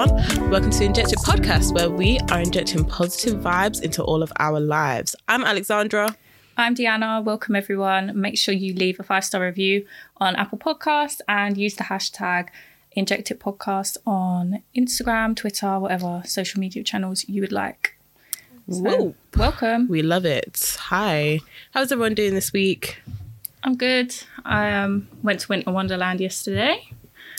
everyone. Welcome to Injected Podcast, where we are injecting positive vibes into all of our lives. I'm Alexandra. I'm Deanna. Welcome, everyone. Make sure you leave a five star review on Apple Podcasts and use the hashtag Injected Podcast on Instagram, Twitter, whatever social media channels you would like. So, Woo. welcome. We love it. Hi. How's everyone doing this week? I'm good. I um, went to Winter Wonderland yesterday.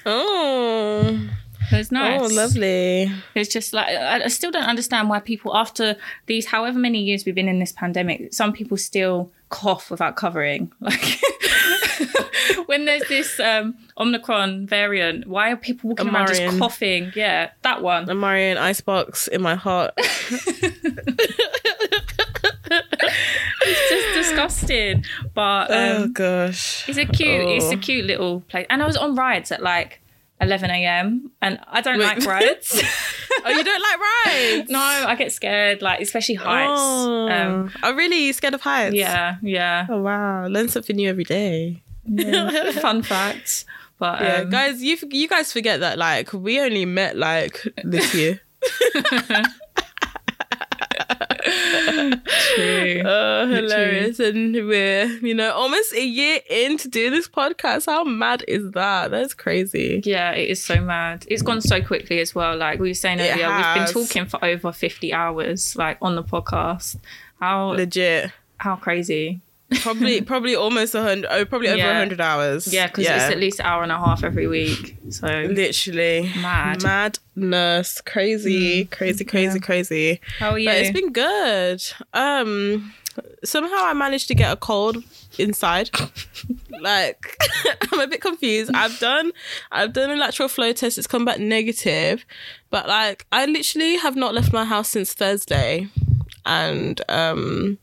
Oh, It was nice. oh, lovely. It's just like I still don't understand why people after these however many years we've been in this pandemic, some people still cough without covering. Like when there's this um Omicron variant, why are people walking around just coughing? Yeah, that one. A Marion icebox in my heart. It's just disgusting. But oh um, gosh. it's a cute it's a Oh. cute little place. And I was on rides at like 11 a.m. and I don't Wait. like rides. Oh, you don't like rides? no, I get scared, like especially heights. Oh, Um, oh, really? Scared of heights? yeah, yeah. Oh wow, learn something new every day. Yeah. Fun fact. But Yeah, um, guys, you you guys forget that like we only met like this year. true. Oh, hilarious! And we're you know almost a year in to do this podcast. How mad is that? That's crazy. yeah, it is so mad. It's gone so quickly as well. Like we were saying It earlier, we've been talking for over 50 hours, like on the podcast. How Legit. how crazy. Probably probably almost a hundred. Oh, probably over a Yeah. hundred hours. Yeah, because it's at least an hour and a half every week. So literally Mad. madness, crazy, crazy, crazy, crazy. how are you? But it's been good. Um, somehow I managed to get a cold inside. like I'm a bit confused. I've done I've done a lateral flow test. It's come back negative, but like I literally have not left my house since Thursday, and um,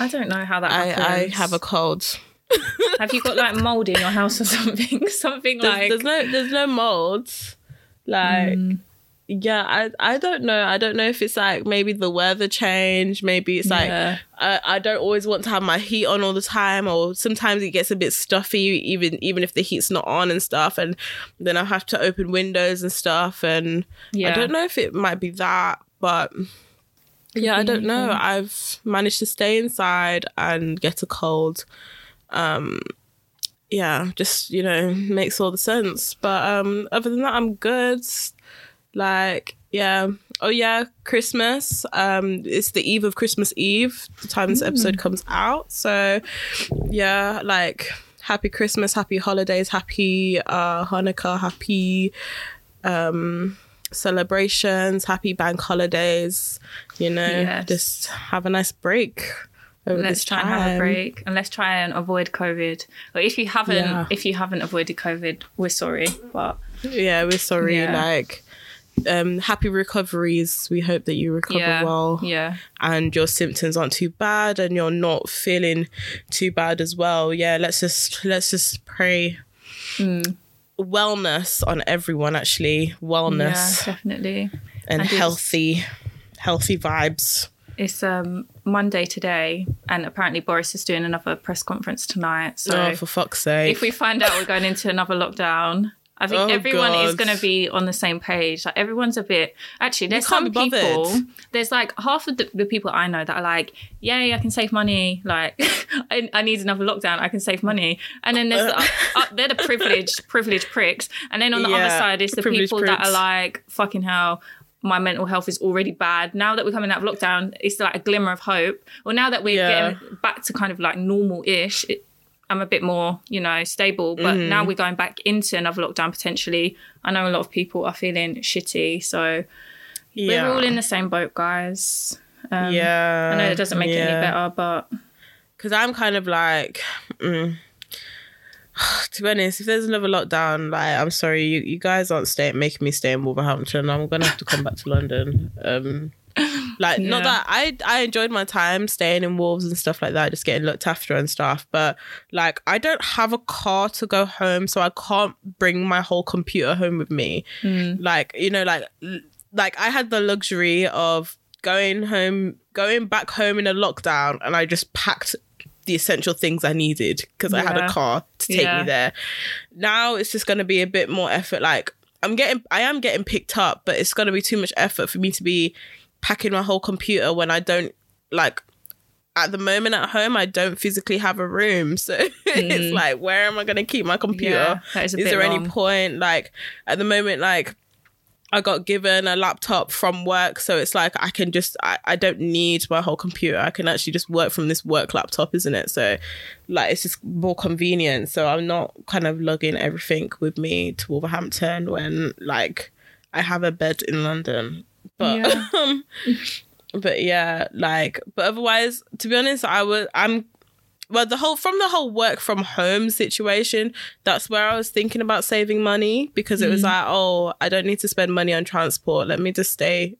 I don't know how that I happens. I have a cold. Have you got like mold in your house or something? something There's, like there's no there's no molds. Like mm. yeah, I I don't know. I don't know if it's like maybe the weather change. Maybe it's like Yeah. I, I don't always want to have my heat on all the time, or sometimes it gets a bit stuffy, even even if the heat's not on and stuff. And then I have to open windows and stuff. And yeah. I don't know if it might be that, but yeah, I don't know. I've managed to stay inside and get a cold. Um, yeah, just you know makes all the sense. But um, other than that, I'm good. Like yeah. Oh yeah, Christmas. Um, it's the eve of Christmas Eve. The time this episode comes out. So yeah, like happy Christmas, happy holidays, happy uh Hanukkah, happy um celebrations, happy bank holidays. You know, Yes. just have a nice break. Let's try and have a break and let's try and avoid COVID. Or if you haven't, Yeah. if you haven't avoided COVID, we're sorry, but Yeah, we're sorry. Yeah. Like, um, happy recoveries. We hope that you recover yeah, well yeah, and your symptoms aren't too bad and you're not feeling too bad as well. Yeah, let's just let's just pray Mm. Wellness on everyone. Actually, wellness yeah, definitely. and, And healthy, healthy vibes. It's um Monday today, and apparently Boris is doing another press conference tonight. So oh, for fuck's sake! if we find out we're going into another lockdown. I think Oh, everyone is going to be on the same page. Like everyone's a bit. Actually, there's some people. There's like half of the, the people I know that are like, "Yay, I can save money! Like, I, I need another lockdown. I can save money." And then there's the, uh, they're the privileged, privileged pricks. And then on the other side is the people that are like, "Fucking hell." My mental health is already bad. Now that we're coming out of lockdown, it's like a glimmer of hope. Well, now that we're Yeah. getting back to kind of like normal-ish, it, I'm a bit more, you know, stable. But Mm-hmm. now we're going back into another lockdown potentially. I know a lot of people are feeling shitty, so yeah, we're all in the same boat, guys. Um, yeah, I know it doesn't make it any better, but because I'm kind of like, mm, to be honest, if there's another lockdown, like I'm sorry, you, you guys aren't staying, making me stay in Wolverhampton. I'm gonna have to come back to London. Um, like not that I I enjoyed my time staying in Wolves and stuff like that, just getting looked after and stuff. But like I don't have a car to go home, so I can't bring my whole computer home with me. Mm. Like you know, like like I had the luxury of going home, going back home in a lockdown, and I just packed the essential things I needed because I had a car to take Yeah. me there. Now it's just going to be a bit more effort. Like I'm getting I am getting picked up, but it's gonna be too much effort for me to be packing my whole computer when I don't like at the moment at home I don't physically have a room. So it's like where am I gonna keep my computer? Mm. Yeah, is is there any point like at the moment like I got given a laptop from work, so it's like I can just I, I don't need my whole computer. I can actually just work from this work laptop, isn't it? So like it's just more convenient. So I'm not kind of lugging everything with me to Wolverhampton when like I have a bed in London. But Yeah. um but yeah, like but otherwise, to be honest, I was I'm well the whole from the whole work from home situation that's where i was thinking about saving money because it was Mm. like oh i don't need to spend money on transport let me just stay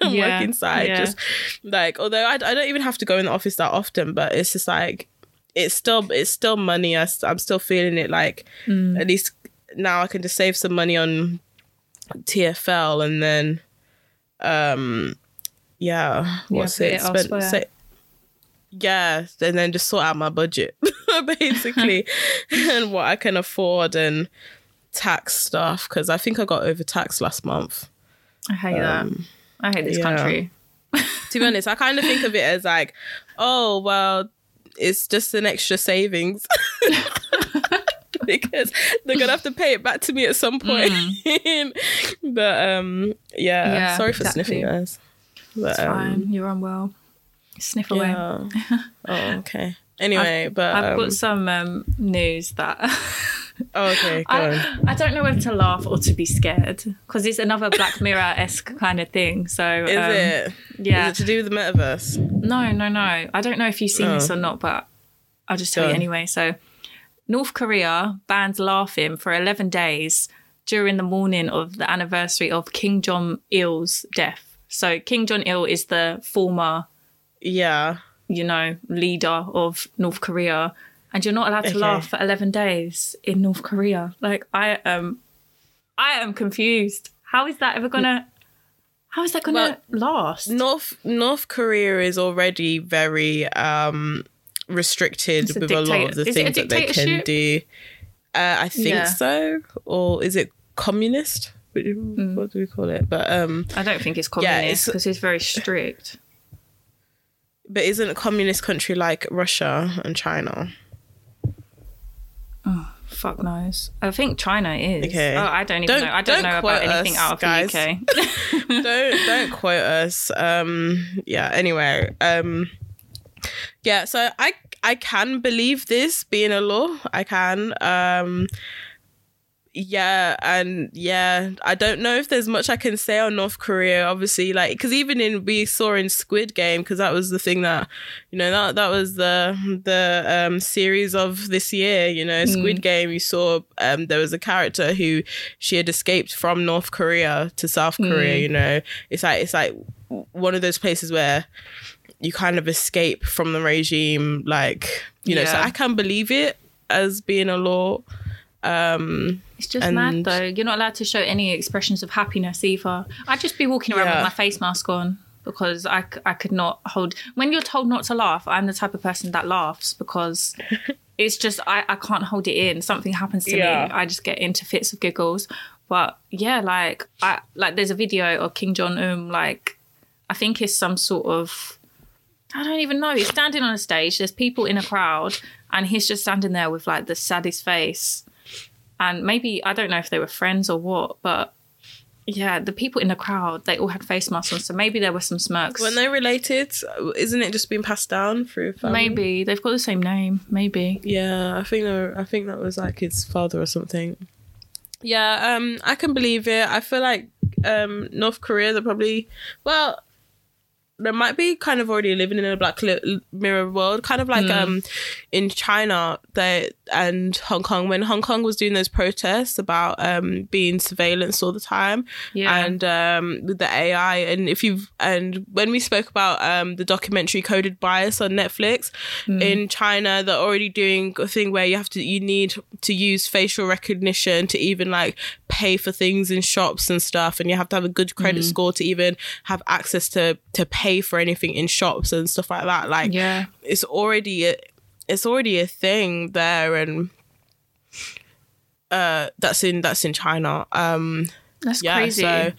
and Yeah, work inside yeah. just like although I, I don't even have to go in the office that often but it's just like it's still it's still money I, am still feeling it like Mm. at least now i can just save some money on tfl and then um yeah what's put it, it Spend- elsewhere. say- yeah and then just sort out my budget basically and what i can afford and tax stuff because i think i got overtaxed last month I hate that. I hate this Um, yeah. country. to be honest i kind of think of it as like oh well it's just an extra savings because they're gonna have to pay it back to me at some point but um yeah, Yeah, sorry for exactly. sniffing guys but, It's um. You're unwell. Sniff away. yeah. oh okay anyway but I've um, got some um, news that oh, okay. I, I don't know whether to laugh or to be scared because it's another Black Mirror esque kind of thing. So is um, it Yeah. is it to do with the metaverse No, no, no. I don't know if you've seen this Oh. or not, but I'll just tell Go you on. anyway. So, North Korea bans laughing for 11 days during the morning of the anniversary of Kim Jong Il's death. So, Kim Jong Il is the former, yeah you know, leader of North Korea, and you're not allowed to Okay. laugh for 11 days in North Korea. Like, I am, I am confused. How is that ever gonna? How is that gonna last? North North Korea is already very um restricted It's a with a lot of the is things that they can do. Uh, I think Yeah. so, or is it communist? What do- Hmm. We call it? But um, I don't think it's communist it's- because it's very strict. but isn't a communist country like Russia and China? Oh fuck knows. I think China is. Okay. Oh, I don't even Don't- know. I don't, don't know about anything us, out of guys. the UK. don't don't quote us. Um, yeah. Anyway, um, yeah. So I I can believe this being a law. I can. Um, yeah, and yeah, I don't know if there's much I can say on North Korea. Obviously, like because even in we saw in Squid Game because that was the thing that you know that that was the the um series of this year. You know, Squid Game. You saw um there was a character who she had escaped from North Korea to South Korea. You know, it's like it's like one of those places where you kind of escape from the regime. Like you know, so I can believe it as being a law. Um, It's just And- mad though. You're not allowed to show any expressions of happiness either. I'd just be walking around Yeah. with my face mask on because I, I could not hold. When you're told not to laugh, I'm the type of person that laughs because it's just, I, I can't hold it in. Something happens to Yeah. me. I just get into fits of giggles. But yeah, like, I like there's a video of King John Um, like, I think it's some sort of. I don't even know. He's standing on a stage. There's people in a crowd, and he's just standing there with like the saddest face and maybe I don't know if they were friends or what, but yeah, the people in the crowd they all had face masks on, so maybe there were some smirks. when they're related, isn't it just being passed down through family? maybe they've got the same name. Maybe Yeah, I think I think that was like his father or something. Yeah, um, I can believe it. I feel like um, North Korea, they're probably well, they might be kind of already living in a black li- mirror world, kind of like um in China they and Hong Kong when Hong Kong was doing those protests about um being surveillance all the time Yeah. and um with the AI and if you've and when we spoke about um the documentary Coded Bias on Netflix in China they're already doing a thing where you have to you need to use facial recognition to even like pay for things in shops and stuff and you have to have a good credit score to even have access to to pay for anything in shops and stuff like that. Like yeah, it's already a, it's already a thing there and uh that's in that's in China. Um That's yeah, crazy. so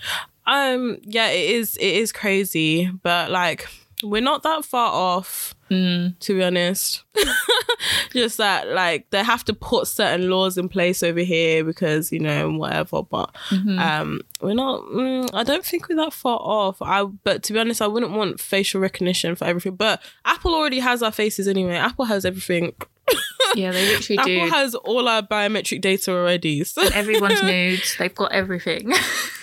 um yeah, it is it is crazy, but like we're not that far off Mm. to be honest. Just that like they have to put certain laws in place over here because, you know, whatever. But Mm-hmm. um we're not mm, I don't think we're that far off. I but to be honest, I wouldn't want facial recognition for everything. But Apple already has our faces anyway. Apple has everything. yeah, they literally Apple do. has all our biometric data already. So Everyone's nudes. They've got everything.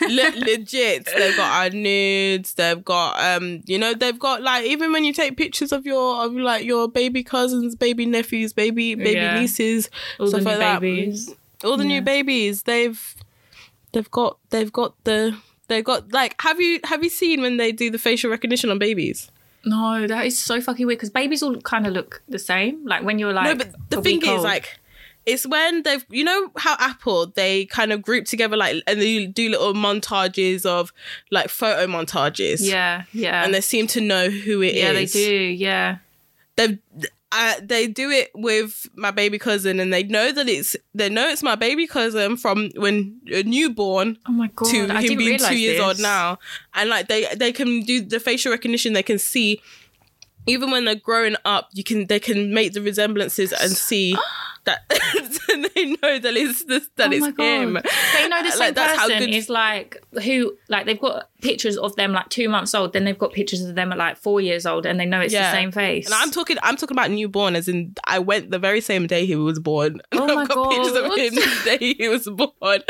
Le- legit they've got our nudes they've got um you know they've got like even when you take pictures of your of like your baby cousins baby nephews baby baby Yeah. nieces All the stuff new like that. babies. all the Yeah. new babies they've they've got they've got the they've got like have you have you seen when they do the facial recognition on babies No, that is so fucking weird because babies all kind of look the same. Like when you're like, no but the thing is old. like it's when they've you know how apple they kind of group together like and they do little montages of like photo montages yeah, yeah, and they seem to know who it is. yeah, they do, yeah, They uh, they do it with my baby cousin, and they know that it's they know it's my baby cousin from when a newborn Oh my god, to I him being two years this. old now, and like they they can do the facial recognition. They can see even when they're growing up, you can they can make the resemblances and see that they know that it's this that oh it's god, him. they know the same Like, that's how person good- is like who like they've got pictures of them like two months old, then they've got pictures of them at like four years old, and they know it's Yeah. the same face. And I'm talking, I'm talking about newborn, as in I went the very same day he was born. And Oh I've my got pictures of God. him the day he was born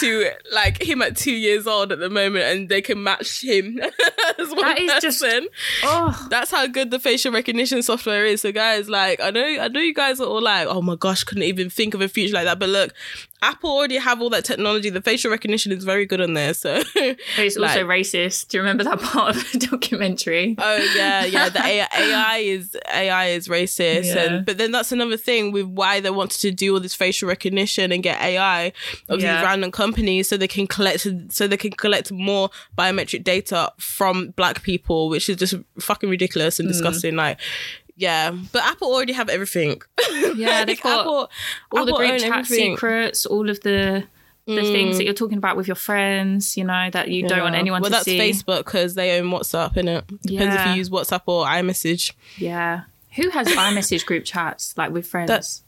to like him at two years old at the moment, and they can match him as one That is just- oh, That's how good the facial recognition software is. So, guys, like, I know, I know, you guys are all like, "Oh my gosh, couldn't even think of a future like that." But look, Apple already have all that technology. The facial recognition is very good on there. So, it's also racist. Do you remember that part of the documentary? Oh yeah, yeah. The AI, AI is AI is racist, Yeah. and but then that's another thing with why they wanted to do all this facial recognition and get AI of Yeah. these random companies so they can collect so they can collect more biometric data from black people, which is just fucking ridiculous Mm. and disgusting. Like, yeah, but Apple already have everything. Yeah, they've Like, got Apple, all the Apple group own chat everything. secrets, all of the the things that you're talking about with your friends, you know, that you don't want Yeah. anyone well, to that's. Facebook because they own WhatsApp, and it Depends if you use WhatsApp or iMessage. Yeah. Who has iMessage group chats like with friends? That's-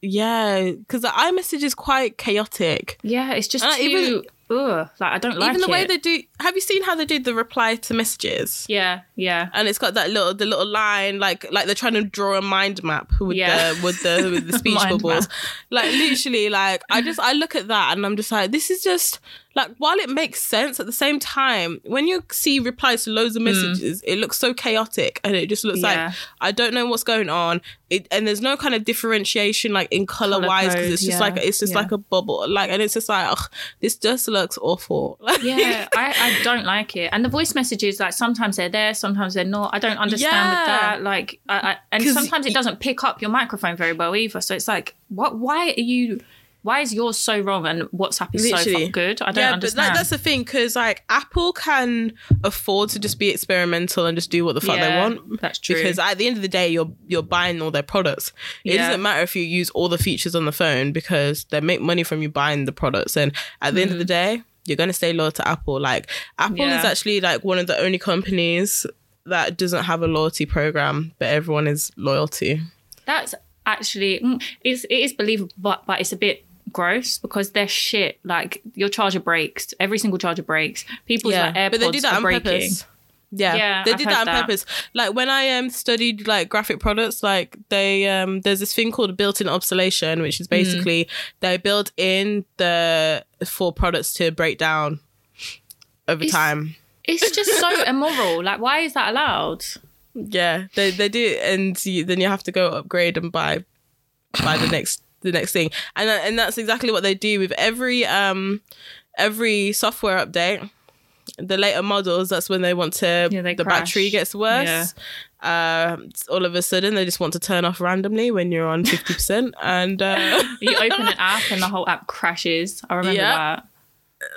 Yeah, because the iMessage is quite chaotic. yeah, it's just Uh, too. even- ugh, like I don't like Even the way they do. Have you seen how they do the reply to messages? yeah, yeah. And it's got that little the little line like like they're trying to draw a mind map with Yeah. the with the with the speech bubbles. map. Like literally, like I just I look at that and I'm just like, this is just like while it makes sense at the same time, when you see replies to loads of messages, it looks so chaotic and it just looks Mm. Yeah. like I don't know what's going on. It and there's no kind of differentiation like in color wise because it's just yeah, like it's just yeah. like a bubble. Like and it's just like, ugh, this just looks awful. Like, Yeah, I, I don't like it. And the voice messages, like sometimes they're there, sometimes they're not. I don't understand with that. Like, I, I, and sometimes it doesn't pick up your microphone very well either. So it's like, what? Why are you? Why is yours so wrong and WhatsApp is so Literally. fuck good? I don't yeah, but understand. like, that's the thing because like Apple can afford to just be experimental and just do what the fuck they want. that's true. Because at the end of the day, you're you're buying all their products. It Yeah. doesn't matter if you use all the features on the phone because they make money from you buying the products. And at the end of the day, you're gonna stay loyal to Apple. Like Apple Mm. Yeah. is actually like one of the only companies that doesn't have a loyalty program, but everyone is loyal to. That's actually mm, it's it is believable, but but it's a bit gross because they're shit. Like your charger breaks, every single charger breaks. People's like AirPods but they do that are on breaking. purpose. Yeah, Yeah, they I've did that on that. purpose. Like when I um studied like graphic products, like they um there's this thing called built-in obsolescence, which is Hmm. basically they build in the for products to break down over It's- time. It's just so immoral. Like, why is that allowed? Yeah, they they do, and you, then you have to go upgrade and buy buy the next the next thing, and and that's exactly what they do with every um every software update. The later models, that's when they want to Yeah, they the crash. battery gets worse. Um, all of a sudden, they just want to turn off randomly when you're on fifty percent, and uh, You open an app and the whole app crashes. I remember Yeah. that.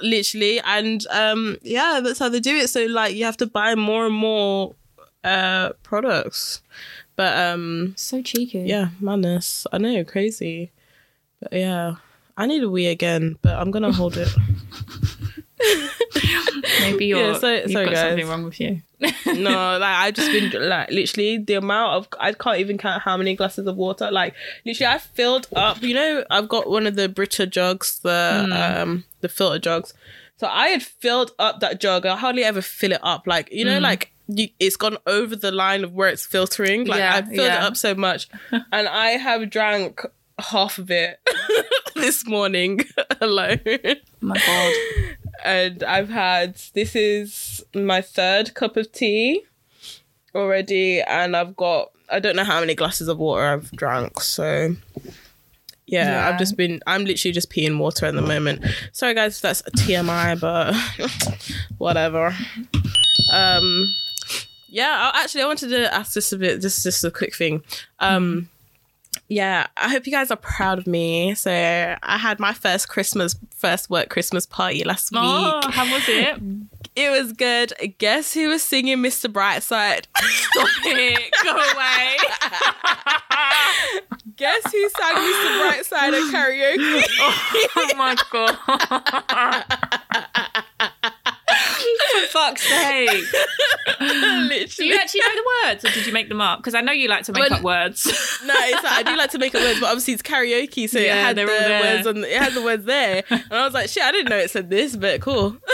literally, and um, yeah, that's how they do it. So like, you have to buy more and more uh products, but um, So cheeky. Yeah, madness. I know, crazy. But yeah, I need a wee again, but I'm gonna hold it. Maybe you're Yeah, so- you've sorry, got guys. something wrong with you. no, like I've just been like literally the amount of I can't even count how many glasses of water. Like literally, I filled up. You know, I've got one of the Brita jugs, the um the filter jugs. So I had filled up that jug. I hardly ever fill it up. Like you know, like you, it's gone over the line of where it's filtering. Like Yeah, I filled yeah. it up so much, and I have drank half of it this morning alone my god. and I've had this is my third cup of tea already, and I've got I don't know how many glasses of water I've drank. So yeah, Yeah. I've just been I'm literally just peeing water at the moment. Sorry guys, that's a TMI, but whatever. Um. Yeah, I, actually, I wanted to ask this a bit. Just, just a quick thing. Um, yeah, I hope you guys are proud of me. So I had my first Christmas, first work Christmas party last week. Oh, how was it? It was good. Guess who was singing Mr. Brightside? Stop it. Go away. Guess who sang Mr. Brightside at karaoke? oh my god. For fuck's sake. Do you actually know the words or did you make them up? Because I know you like to make When- up words. No, it's like, I do like to make up words, but obviously it's karaoke, so it had the they're all there. words on. It had the words there, and I was like, "Shit, I didn't know it said this, but cool."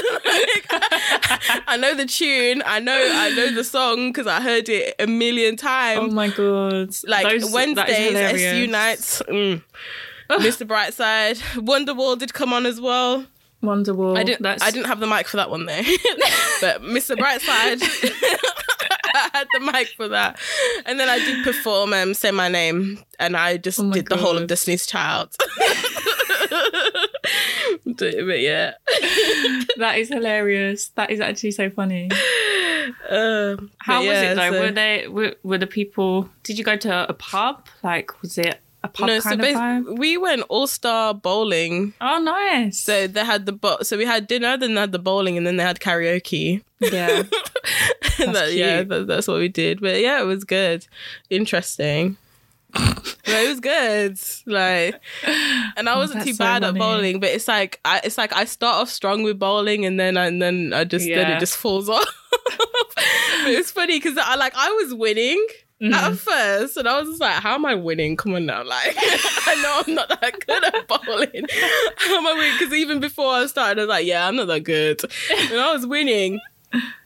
I know the tune. I know. I know the song because I heard it a million times. oh my god. like Those- Wednesdays, SU nights. Mm. Mr. Brightside, Wonderwall did come on as well. Wonderwall. I didn't. That's, I didn't have the mic for that one though, but Mr. Brightside, I had the mic for that, and then I did perform um, "Say My Name," and I just Oh did the whole of God. Destiny's Child. but yeah, That is hilarious. That is actually so funny. um, How but was yeah, it though? so- Were they were, were the people? Did you go to a pub? Like, was it a pub no, so of vibe? we went all star bowling. Oh, nice. So they had the bo- so we had dinner, then they had the bowling, and then they had karaoke. yeah, that- yeah, that, that's what we did. But yeah, it was good, interesting. it was good, like, and I wasn't too so bad at bowling. But it's like I, it's like I start off strong with bowling, and then and then I just then it just falls off. but it's funny because I like I was winning. Mm-hmm. At first, and I was just like, "How am I winning? Come on now! Like, I know I'm not that good at bowling. How am I winning?" Because even before I started, I was like, "Yeah, I'm not that good," and I was winning.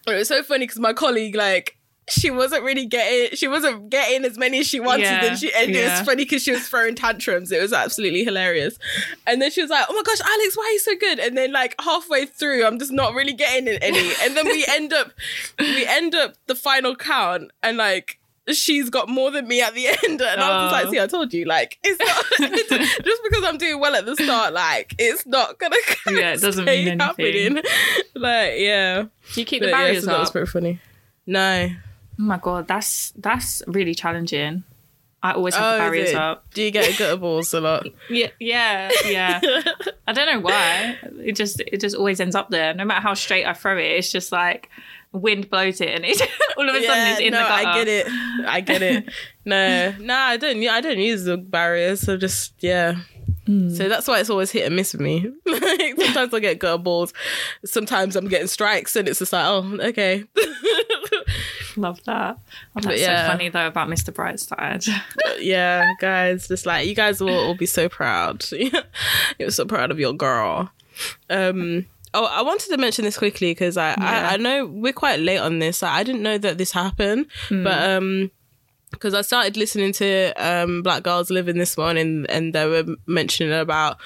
But it was so funny because my colleague, like, she wasn't really getting, she wasn't getting as many as she wanted, Yeah, and she, and it was funny because she was throwing tantrums. It was absolutely hilarious. And then she was like, "Oh my gosh, Alex, why are you so good?" And then like halfway through, I'm just not really getting it any. And then we end up, we end up the final count, and like. She's got more than me at the end, and I was just like, Oh. "See, I told you, like, it's not it's, just because I'm doing well at the start, like, it's not gonna Yeah, it doesn't stay mean anything. happening. Like, yeah, Do you keep the But yeah, barriers so that was up? pretty funny. No, Oh my god, that's that's really challenging. I always have Oh, the barriers it? up. do you get a gutter balls a lot? Yeah, yeah, yeah. I don't know why. It just it just always ends up there. No matter how straight I throw it, it's just like wind blows it and it all of a sudden it's in no, the gutter. I get it. I get it. No, no, I don't. I don't use the barriers. So just yeah. Hmm. So that's why it's always hit and miss with me. sometimes I get gutter balls. Sometimes I'm getting strikes, and it's just like, oh, okay. Love that. Oh, that's yeah. so funny though about Mr. Brightside. yeah, guys, just like you guys will all be so proud. You're so proud of your girl. Um. Oh, I wanted to mention this quickly because I, Yeah. I I know we're quite late on this. I didn't know that this happened, but um, because I started listening to um Black Girls Living this morning, and they were mentioning about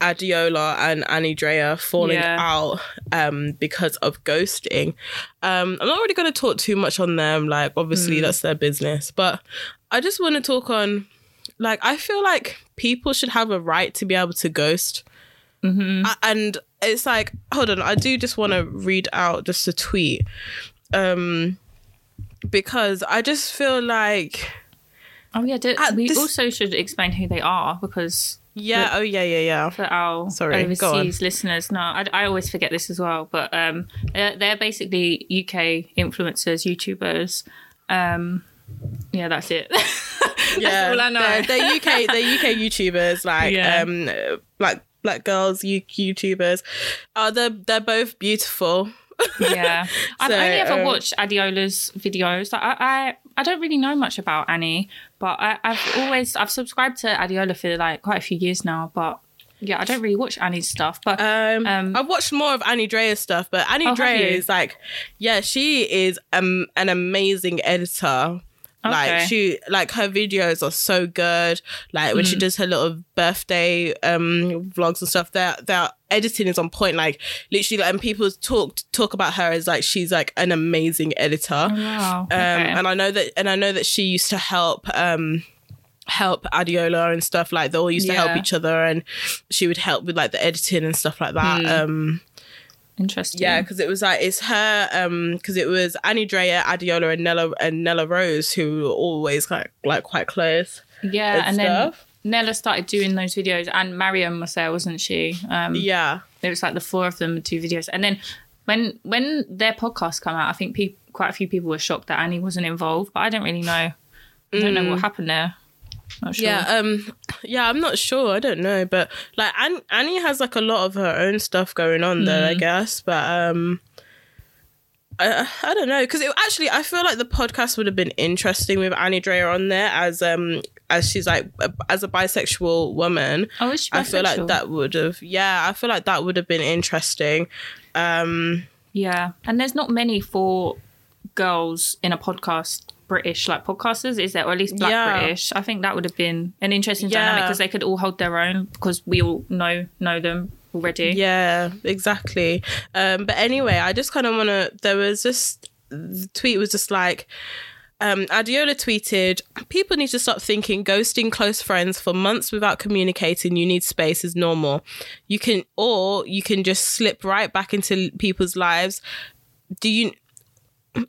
Adeola and Annie Drea falling Yeah. out um because of ghosting. Um, I'm not really going to talk too much on them. Like, obviously, that's their business, but I just want to talk on. Like, I feel like people should have a right to be able to ghost. A- and it's like, hold on, I do just want to read out just a tweet. Um, because I just feel like, oh yeah, do, we this- also should explain who they are because yeah, oh, yeah, yeah, yeah. for our Sorry, overseas listeners. No, I, I always forget this as well. But um, they're, they're basically UK influencers, YouTubers. Um, yeah, that's it. yeah, all I know. They're, they're UK, they're UK YouTubers, like Yeah. um, like black girls, you YouTubers. Uh, they're they're both beautiful. Yeah, I've So, only ever um, watched Adeola's videos. Like, I, I I don't really know much about Annie, but I, I've always I've subscribed to Adeola for like quite a few years now. But yeah, I don't really watch Annie's stuff. But Um, Um, I've watched more of Annie Drea's stuff, but Annie Oh, Drea is like, yeah, she is um, an amazing editor. Like she, like her videos are so good. Like when Hmm. she does her little birthday um vlogs and stuff, their their editing is on point. Like literally, like, and people talk talk about her as like she's like an amazing editor. wow, Um, Oh, okay. and I know that, and I know that she used to help, um, help Adeola and stuff like they all used to help each other, and she would help with like the editing and stuff like that. Hmm. Um, interesting. yeah, because it was like it's her, um, because it was Annie Drea, Adeola, and Nella and Nella Rose who were always like like quite close. yeah, and and then. Nella started doing those videos, and Mariam was there, wasn't she? Um, Yeah, it was like the four of them, two videos, and then when when their podcast come out, I think peop quite a few people were shocked that Annie wasn't involved, but I don't really know. I don't know what happened there. Not sure. Mm. yeah, um, yeah. I'm not sure. I don't know, but like An- Annie has like a lot of her own stuff going on there, I Hmm. guess. But um, I I don't know because it actually I feel like the podcast would have been interesting with Annie Drea on there as um as she's like a, as a bisexual woman. Oh, is she I feel like that would have yeah I feel like that would have been interesting. Um, Yeah, and there's not many for girls in a podcast. British like podcasters is there or at least black Yeah. British I think that would have been an interesting dynamic because they could all hold their own because we all know know them already Yeah, exactly. Um, but anyway, I just kind of want to. There was just the tweet was just like. Um, Adeola tweeted, People need to stop thinking ghosting close friends for months without communicating. You need space is normal. You can, or you can just slip right back into people's lives. Do you,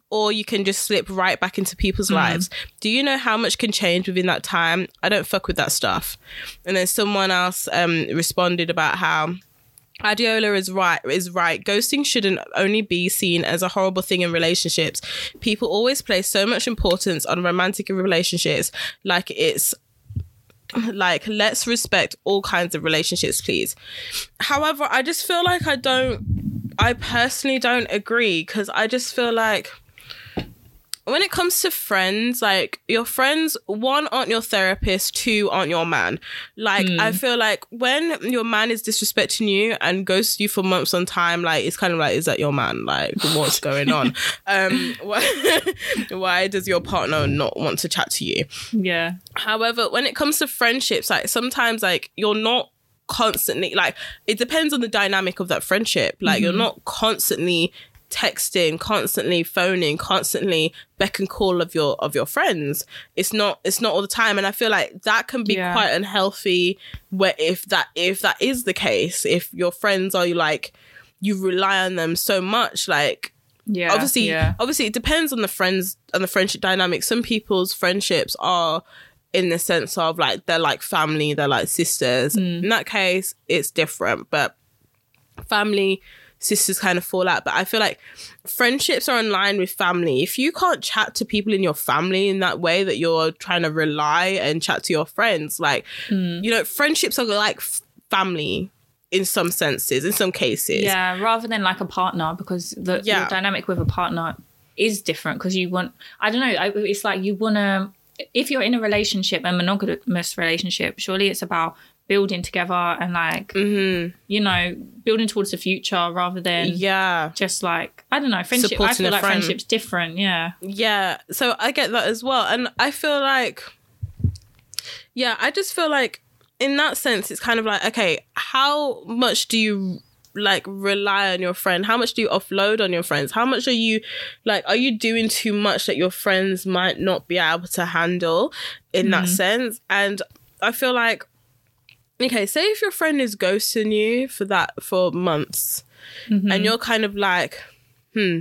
or you can just slip right back into people's lives. Do you know how much can change within that time? I don't fuck with that stuff. And then someone else um, responded about how Adeola is right is right. Ghosting shouldn't only be seen as a horrible thing in relationships. People always place so much importance on romantic relationships like it's like let's respect all kinds of relationships please however i just feel like i don't i personally don't agree because i just feel like when it comes to friends, like your friends, one aren't your therapist, two aren't your man. Like I feel like when your man is disrespecting you and ghosts you for months on time, like it's kind of like, is that your man? Like what's going on? um, why, why does your partner not want to chat to you? yeah However, when it comes to friendships, like sometimes like you're not constantly like it depends on the dynamic of that friendship. Like you're mm-hmm. not constantly texting, constantly phoning, constantly beck and call of your of your friends. It's not it's not all the time. And I feel like that can be Yeah. quite unhealthy where if that if that is the case, if your friends are like you rely on them so much, like yeah obviously yeah obviously it depends on the friends and the friendship dynamic some people's friendships are in the sense of like they're like family they're like sisters Hmm. in that case it's different but family sisters kind of fall out but i feel like friendships are in line with family if you can't chat to people in your family in that way that you're trying to rely and chat to your friends like Hmm. you know friendships are like f- family in some senses in some cases Yeah, rather than like a partner, because the Yeah. your dynamic with a partner is different. Because you want, I don't know, it's like you want to. If you're in a relationship, a monogamous relationship, surely it's about building together and like mm-hmm. you know building towards the future rather than yeah just like I don't know friendship. I feel like friend. friendship's different. Yeah, Yeah, so I get that as well. And I feel like, yeah, I just feel like in that sense, it's kind of like, okay, how much do you like rely on your friend? How much do you offload on your friends? How much are you like, are you doing too much that your friends might not be able to handle in that sense? And I feel like, okay, say if your friend is ghosting you for that for months and you're kind of like, hmm,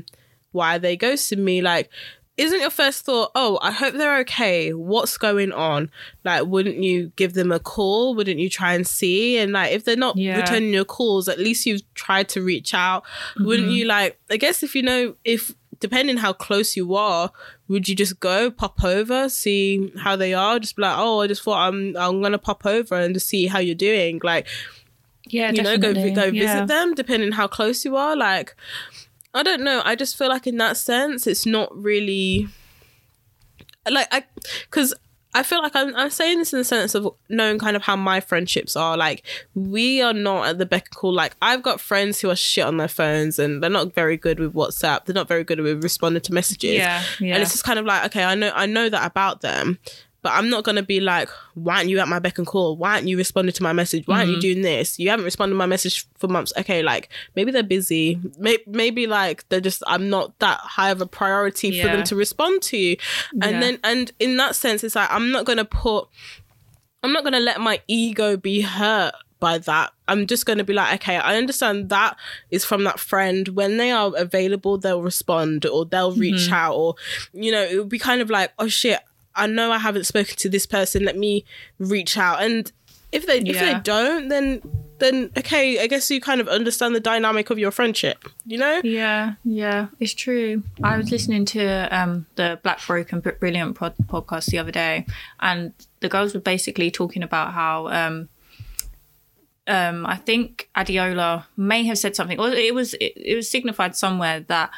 why are they ghosting me? Like, isn't your first thought, oh, I hope they're okay. What's going on? Like, wouldn't you give them a call? Wouldn't you try and see? And like, if they're not Yeah. returning your calls, at least you've tried to reach out. Wouldn't mm-hmm. you like, I guess if you know, if depending how close you are, would you just go pop over, see how they are? Just be like, oh, I just thought I'm, I'm gonna pop over and just see how you're doing. Like, Yeah, you know, go definitely. go Yeah. visit them, depending how close you are. Like, I don't know. I just feel like in that sense, it's not really like I because. I feel like I'm, I'm saying this in the sense of knowing kind of how my friendships are. Like, we are not at the beck and call. Like, I've got friends who are shit on their phones and they're not very good with WhatsApp. They're not very good with responding to messages. Yeah, yeah. And it's just kind of like, okay, I know I know that about them, but I'm not gonna be like, why aren't you at my beck and call? Why aren't you responding to my message? Why aren't Mm-hmm. you doing this? You haven't responded to my message for months. Okay, like maybe they're busy. Maybe, maybe like they're just I'm not that high of a priority for them to respond to you. And Yeah. then and in that sense, it's like I'm not gonna put I'm not going to let my ego be hurt by that. I'm just going to be like, okay, I understand that is from that friend. When they are available, they'll respond or they'll reach out, or, you know, it would be kind of like, oh shit, I know I haven't spoken to this person. Let me reach out. And if they if they don't, then then okay, I guess you kind of understand the dynamic of your friendship, you know? Yeah, yeah, it's true. I was listening to um, the Black Broken Brilliant pod- podcast the other day, and the girls were basically talking about how um, um, I think Adeola may have said something, or it was it, it was signified somewhere that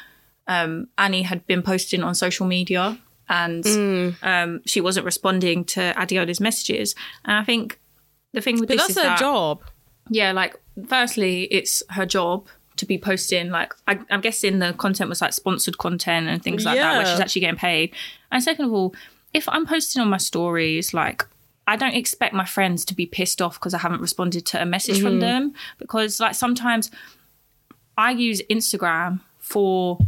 um, Annie had been posting on social media and um, she wasn't responding to Adeola's messages. And I think the thing with But this that's is their that, job. yeah, like firstly, it's her job to be posting. Like I, I'm guessing the content was like sponsored content and things like that, where she's actually getting paid. And second of all, if I'm posting on my stories, like I don't expect my friends to be pissed off because I haven't responded to a message from them because like sometimes I use Instagram for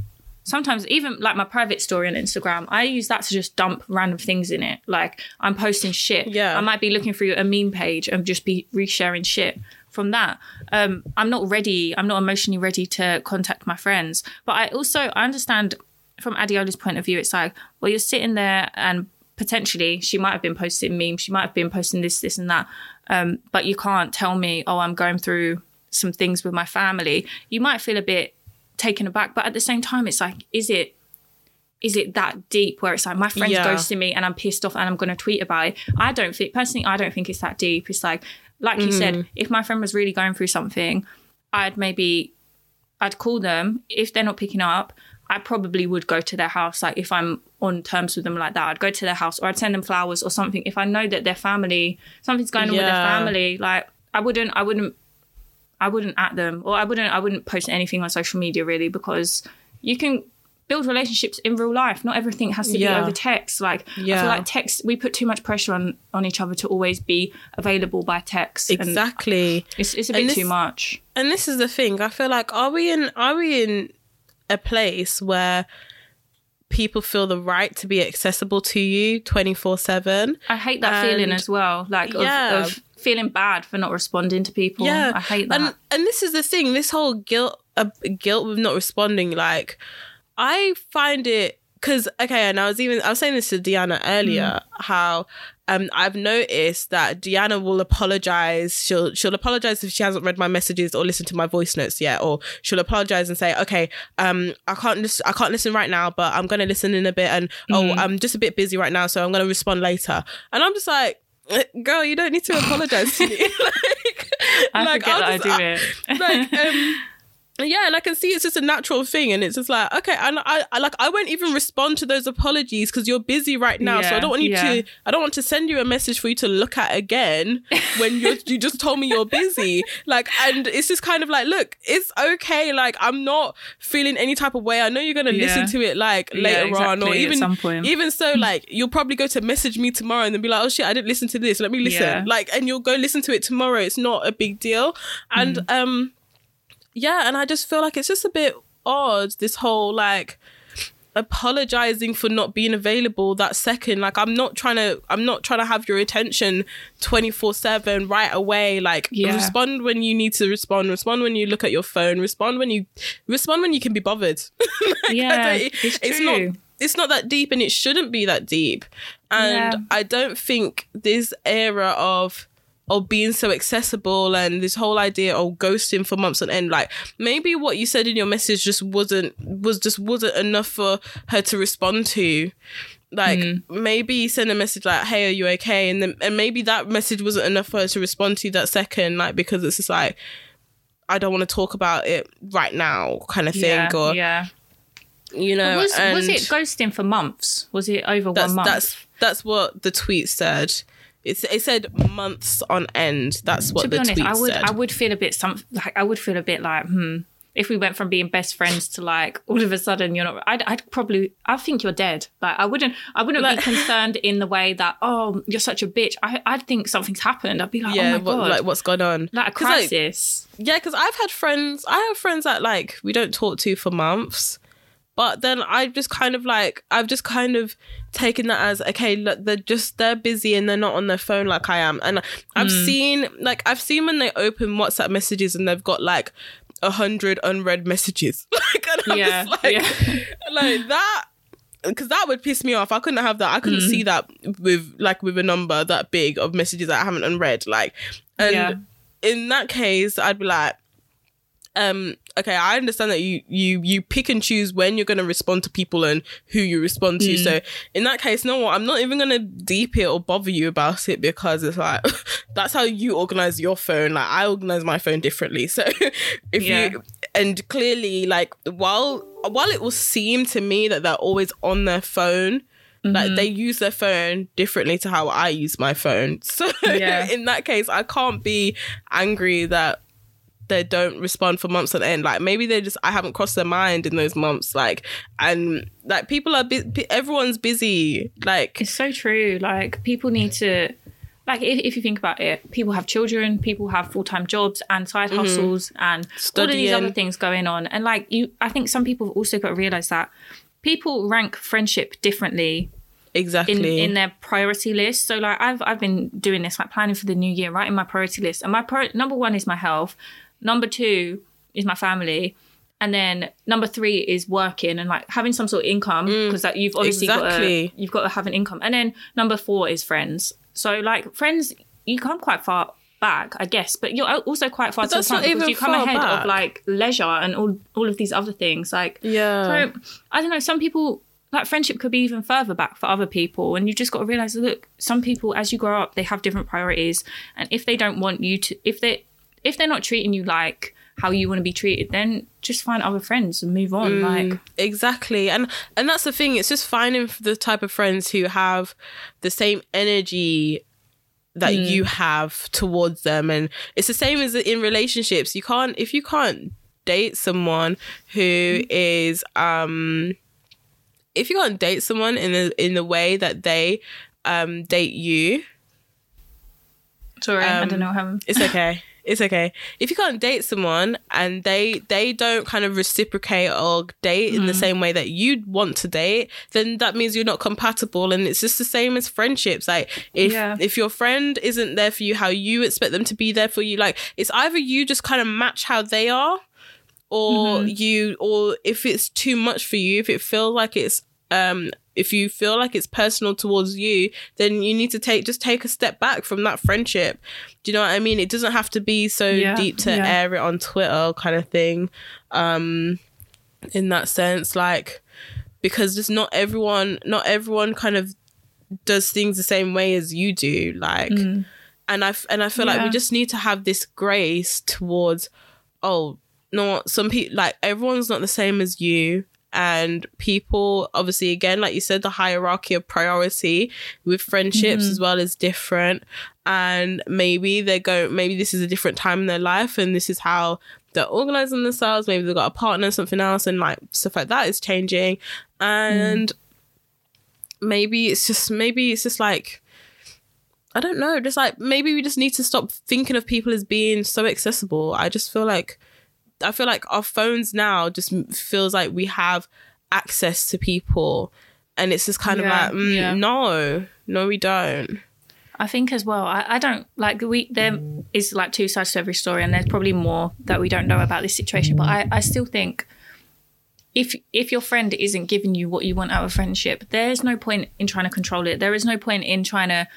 sometimes even like my private story on Instagram, I use that to just dump random things in it. Like I'm posting shit. Yeah. I might be looking through a meme page and just be resharing shit from that. Um, I'm not ready. I'm not emotionally ready to contact my friends. But I also I understand from Adeola's point of view, it's like, well, you're sitting there and potentially she might have been posting memes, she might have been posting this, this, and that. Um, but you can't tell me, oh, I'm going through some things with my family. You might feel a bit taken aback, but at the same time, it's like, is it is it that deep where it's like my friend's Yeah. ghosting me and I'm pissed off and I'm going to tweet about it? I don't think personally, I don't think it's that deep. It's like, like you Mm-hmm. said, if my friend was really going through something, I'd maybe I'd call them. If they're not picking up, I probably would go to their house. Like if I'm on terms with them like that, I'd go to their house or I'd send them flowers or something. If I know that their family, something's going on with their family, like I wouldn't, I wouldn't, I wouldn't at them or I wouldn't, I wouldn't post anything on social media really because you can build relationships in real life. Not everything has to Yeah. be over text. Like I Yeah. feel like text, we put too much pressure on on each other to always be available by text. Exactly. it's it's a bit this- too much. and this is the thing i feel like are we in are we in a place where people feel the right to be accessible to you 24 7 I hate that feeling as well. Like of, Yeah. of feeling bad for not responding to people. yeah I hate that. and and this is the thing this whole guilt uh, guilt with not responding like i find it because okay and i was even i was saying this to deanna earlier how um i've noticed that deanna will apologize she'll she'll apologize if she hasn't read my messages or listened to my voice notes yet or she'll apologize and say okay um i can't listen i can't listen right now but i'm gonna listen in a bit and oh i'm just a bit busy right now so i'm gonna respond later and i'm just like "Eh, girl you don't need to apologize to me like I like, forget I'll that just- I do it. like um yeah and i can see it's just a natural thing and it's just like okay and i, I like i won't even respond to those apologies because you're busy right now yeah, so i don't want you yeah. to i don't want to send you a message for you to look at again when you you just told me you're busy like and it's just kind of like look it's okay like i'm not feeling any type of way i know you're gonna Yeah. listen to it like later on or exactly, at even some point. even so like you'll probably go to message me tomorrow and then be like oh shit i didn't listen to this let me listen like and you'll go listen to it tomorrow it's not a big deal and Mm. um yeah and i just feel like it's just a bit odd this whole like apologizing for not being available that second. Like i'm not trying to i'm not trying to have your attention 24 7 right away. Like Yeah. respond when you need to respond. Respond when you look at your phone. Respond when you respond when you can be bothered. Like, Yeah, I don't- it's not it's not that deep and it shouldn't be that deep. And Yeah. i don't think this era of of being so accessible and this whole idea of ghosting for months on end like maybe what you said in your message just wasn't was just wasn't enough for her to respond to Like Mm. maybe send a message like, "Hey, are you okay?" And then and maybe that message wasn't enough for her to respond to that second, like because it's just like, I don't want to talk about it right now, kind of thing, yeah, or yeah. you know. was, was it ghosting for months? Was it over one month? that's that's what the tweet said. It's it said months on end. That's what to be the honest, tweet I would said. I would feel a bit some like I would feel a bit like hmm. If we went from being best friends to like all of a sudden you're not, I'd, I'd probably I think you're dead. Like I wouldn't I wouldn't Like- be concerned in the way that oh you're such a bitch. I I'd think something's happened. I'd be like yeah, oh my what, god like what's going on? like a 'Cause, like, crisis. Yeah, because I've had friends. I have friends that like we don't talk to for months, but then I just kind of like I've just kind of taken that as okay. Look, they're just they're busy and they're not on their phone like I am. And I've Hmm. seen like I've seen when they open WhatsApp messages and they've got like a hundred unread messages. like, and I'm Yeah, just like, yeah. like that. Because that would piss me off. I couldn't have that. I couldn't Hmm. see that with like with a number that big of messages that I haven't unread. Like, and Yeah. in that case, I'd be like, um, okay, I understand that you you you pick and choose when you're gonna respond to people and who you respond to. So in that case, no? I'm not even gonna deep it or bother you about it because it's like that's how you organize your phone. Like I organize my phone differently. So if Yeah. you and clearly like while while it will seem to me that they're always on their phone. Mm-hmm. Like they use their phone differently to how I use my phone. So Yeah. in that case, I can't be angry that they don't respond for months on end. Like maybe they just I haven't crossed their mind in those months. Like and like people are bu- everyone's busy. Like It's so true. Like people need to like if, if you think about it, people have children, people have full time jobs and side mm-hmm. hustles and all of these other things going on. And like you I think some people have also got to realise that people rank friendship differently exactly. in their priority list. So like I've I've been doing this, like planning for the new year, writing my priority list. And my pri- number one is my health. Number two is my family. And then number three is working and like having some sort of income mm. because that you've obviously got exactly. to you've got to have an income. And then number four is friends. So like friends, you come quite far back, I guess, but you're also quite far But to the front because you come ahead back. of like leisure and all all of these other things. Like yeah. so I don't know. Some people like friendship could be even further back for other people, and you just got to realize. Look, some people as you grow up, they have different priorities, and if they don't want you to, if they if they're not treating you like how you want to be treated, then just find other friends and move on. Like exactly and and that's the thing it's just finding the type of friends who have the same energy that Mm. you have towards them and it's the same as in relationships you can't if you can't date someone who Mm. is um if you can't date someone in the in the way that they um date you sorry, I Um, don't know how it's okay. It's okay. If you can't date someone and they they don't kind of reciprocate or date in the same way that you want to date, then that means you're not compatible. And it's just the same as friendships. Like if Yeah. if your friend isn't there for you how you expect them to be there for you, like it's either you just kind of match how they are, or you or if it's too much for you, if it feels like it's um if you feel like it's personal towards you, then you need to take just take a step back from that friendship. Do you know what I mean? It doesn't have to be so Yeah, deep to yeah. air it on Twitter kind of thing. Um in that sense, like because just not everyone not everyone kind of does things the same way as you do. Like and I and I feel like we just need to have this grace towards oh no some people like everyone's not the same as you and people obviously again like you said the hierarchy of priority with friendships mm-hmm. as well is different. And maybe they're going maybe this is a different time in their life and this is how they're organizing themselves. Maybe they've got a partner something else and like stuff like that is changing. And mm. maybe it's just maybe it's just like I don't know, just like maybe we just need to stop thinking of people as being so accessible. I just feel like I feel like our phones now just feels like we have access to people and it's just kind Yeah, of like mm, yeah. no, no we don't. I think as well. I, I don't like we there is like two sides to every story, and there's probably more that we don't know about this situation. But I, I still think if if your friend isn't giving you what you want out of friendship, there's no point in trying to control it. There is no point in trying to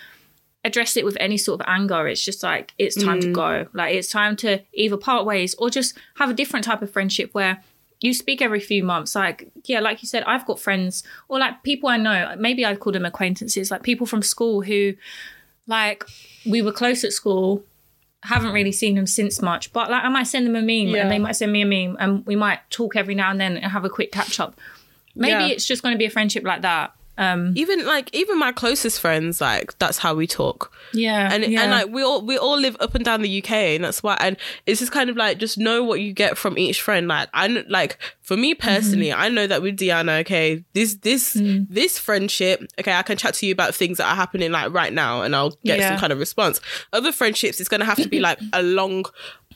address it with any sort of anger. It's just like it's time to mm. go. Like it's time to either part ways or just have a different type of friendship where you speak every few months. Like, yeah, like you said, I've got friends or like people I know, maybe I'd call them acquaintances, like people from school who, like, we were close at school, haven't really seen them since much, but like I might send them a meme Yeah. and they might send me a meme and we might talk every now and then and have a quick catch up. Maybe Yeah. it's just going to be a friendship like that. Um, even like even my closest friends, like that's how we talk. yeah. and yeah. and like we all we all live up and down the UK, and that's why. And it's just kind of like just know what you get from each friend. Like I like for me mm-hmm. personally, I know that with Diana, okay, this this mm. this friendship, okay, I can chat to you about things that are happening like right now, and I'll get Yeah. some kind of response. Other friendships, it's gonna have to be like a long.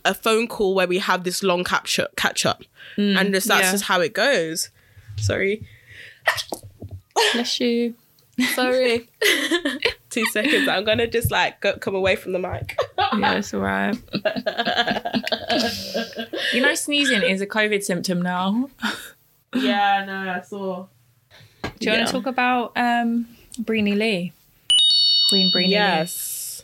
A phone call where we have this long catch up, catch up, mm, and just that's yeah. just how it goes. Sorry, Bless you. sorry. Two seconds. I'm gonna just like go, come away from the mic. Yeah, it's all right. you know, sneezing is a COVID symptom now. yeah, no, I saw. Do you Yeah. want to talk about um, Breenie Lee? Queen Breenie Lee. Yes.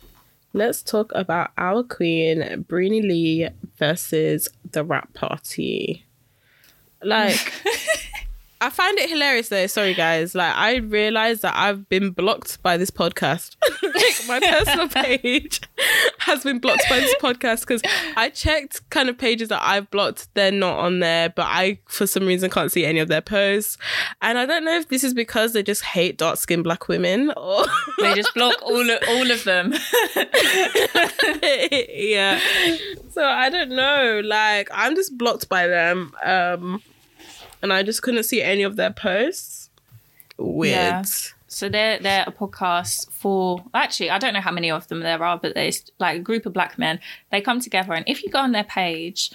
Let's talk about our queen, Breenie Lee versus the rap party. Like, I find it hilarious though. Sorry, guys. Like, I realized that I've been blocked by this podcast. like, my personal page has been blocked by this podcast because I checked kind of pages that I've blocked. They're not on there, but I, for some reason, can't see any of their posts. And I don't know if this is because they just hate dark skinned black women or. They just block all of, all of them. yeah. So I don't know. Like I'm just blocked by them. Um and I just couldn't see any of their posts. Weird. Yeah. So they're they're a podcast for actually I don't know how many of them there are, but there's like a group of black men. They come together, and if you go on their page,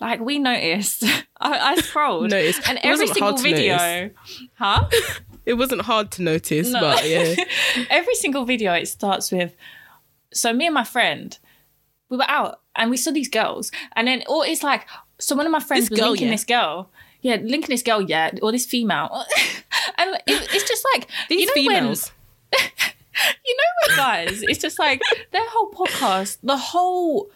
like we noticed, I, I scrolled, Noticed. and It every single hard to video, huh? It wasn't hard to notice, No. but yeah. every single video it starts with so me and my friend we were out and we saw these girls and then or it's like so one of my friends This was girl, linking yeah. this girl yeah linking this girl yeah or this female. And it, it's just like These you know when- females. you know what guys it's just like their whole podcast the whole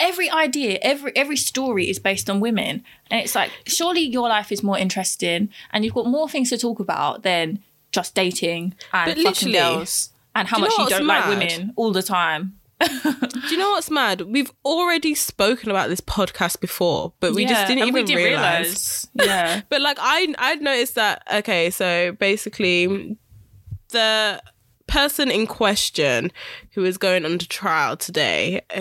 every idea every every story is based on women. And it's like surely your life is more interesting and you've got more things to talk about than just dating and fucking girls and how you much you don't like women all the time Do you know what's mad? We've already spoken about this podcast before, but we just didn't even didn't realize. realise. yeah But like I I'd noticed that okay, so basically the person in question who is going under trial today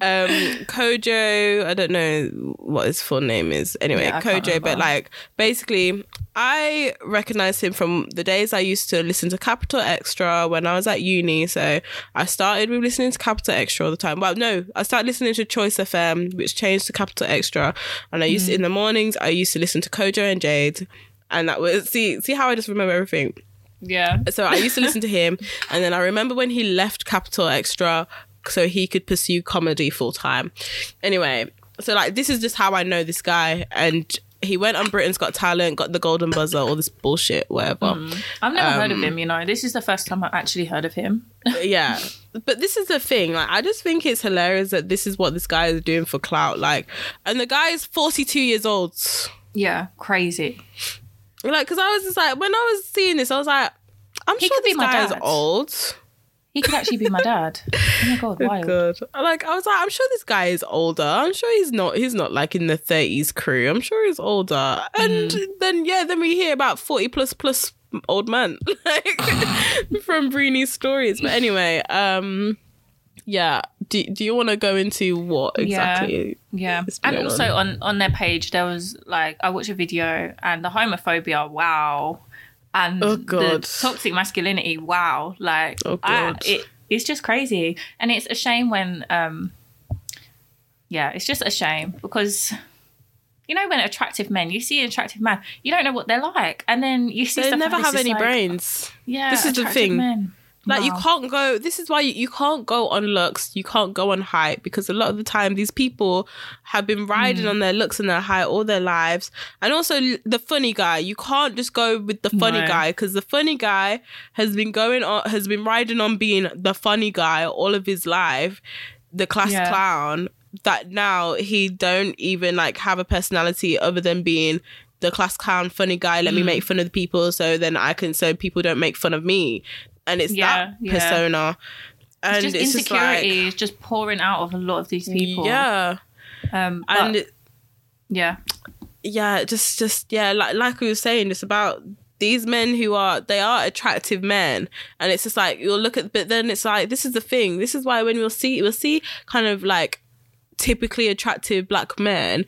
um Kojo, I don't know what his full name is. Anyway, Yeah, Kojo, but like basically I recognize him from the days I used to listen to Capital Xtra when I was at uni. So I started with listening to Capital Xtra all the time. Well, no, I started listening to Choice FM, which changed to Capital Xtra. And I used to, in the mornings, I used to listen to Kojo and Jade. And that was, see, see how I just remember everything. Yeah So I used to listen to him. And then I remember when he left Capital Xtra so he could pursue comedy full time. Anyway, so like this is just how I know this guy. And he went on Britain's Got Talent, got the golden buzzer, all this bullshit, whatever. i've never heard of Um, him you know this is the first time i've actually heard of him yeah. But this is the thing. Like, I just think it's hilarious that this is what this guy is doing for clout. Like, and the guy is 42 years old. yeah crazy Like, because I was just like, when I was seeing this, I was like, I'm He sure this guy is old. he could actually be my dad oh my god wild Good. Like I was like, I'm sure this guy is older. I'm sure he's not. He's not like in the 30s crew. I'm sure he's older. And Mm. then yeah, then we hear about 40 plus plus old man like from Breenie's stories. But anyway, um, yeah. Do Do you want to go into what exactly? Yeah, It's and also on on their page there was like I watched a video and the homophobia, wow, and Oh, the God. toxic masculinity, wow, like Oh, I- God. it it's just crazy, and it's a shame when um, yeah, it's just a shame because. You know, when attractive men, you see an attractive man, you don't know what they're like, and then you see They never have any like, brains. Yeah, This is the thing. Men. Like you can't go. This is why you, you can't go on looks. You can't go on height because a lot of the time these people have been riding on their looks and their height all their lives. And also the funny guy. You can't just go with the funny No. guy because the funny guy has been going on has been riding on being the funny guy all of his life, the class Yeah. clown. that now he don't even like have a personality other than being the class clown funny guy let Mm. me make fun of the people so then i can so people don't make fun of me and it's Yeah, that persona. And It's just it's just like insecurity is just pouring out of a lot of these people. yeah. Um, but, and it- yeah. yeah just just yeah like like we were saying it's about these men who are they are attractive men. And it's just like you'll look at but then it's like this is the thing. This is why when we'll see we'll see kind of like typically attractive black men.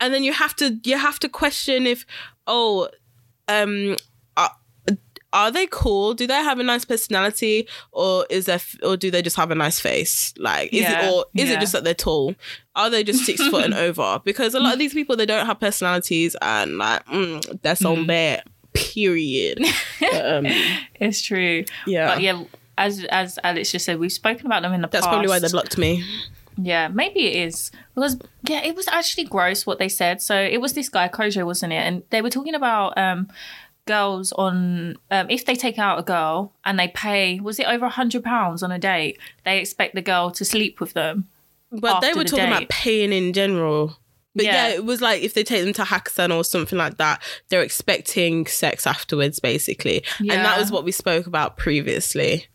And then you have to you have to question if oh um are, they cool do they have a nice personality or is there or do they just have a nice face like is Yeah, it or is yeah. it just that they're tall are they just six foot and over because a lot of these people they don't have personalities and like mm, that's Mm. on there period But, um, It's true. yeah But yeah, as as Alex just said, we've spoken about them in the that's past. That's probably why they blocked me Yeah, maybe it is because yeah, it was actually gross what they said. So it was this guy Kojo, wasn't it? And they were talking about um, girls on um, if they take out a girl and they pay was it over a hundred pounds on a date, they expect the girl to sleep with them. But they were the talking date. about paying in general. But yeah. Yeah. it was like if they take them to Hakkasan or something like that, they're expecting sex afterwards, basically. And that was what we spoke about previously,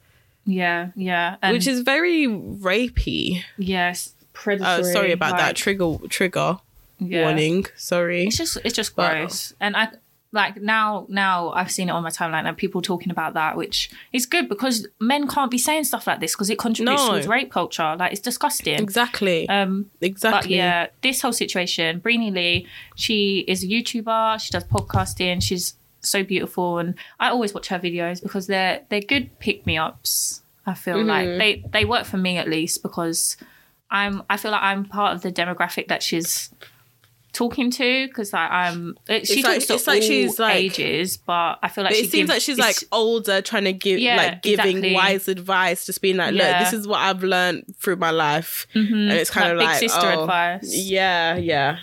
Yeah, yeah, and which is very rapey. yes, predatory. Oh, sorry about that. Trigger trigger yeah. warning. Sorry. It's just it's just But- gross, and I like now now I've seen it on my timeline and people talking about that, which is good because men can't be saying stuff like this because it contributes No. towards rape culture. Like it's disgusting. Exactly. Um, but exactly. yeah, this whole situation, Breenie Lee, she is a YouTuber. She does podcasting. She's so beautiful, and I always watch her videos because they're they're good pick me ups. I feel Mm-hmm. like they they work for me at least because I'm I feel like I'm part of the demographic that she's talking to because like I'm it, she It's like- talks to it's like all she's, like- ages, but I feel like she it seems gives- like she's like older, trying to give, Yeah, like giving exactly. wise advice, just being like, "Look, Yeah. this is what I've learned through my life," and it's kind like of big like, sister oh, advice. Yeah, yeah.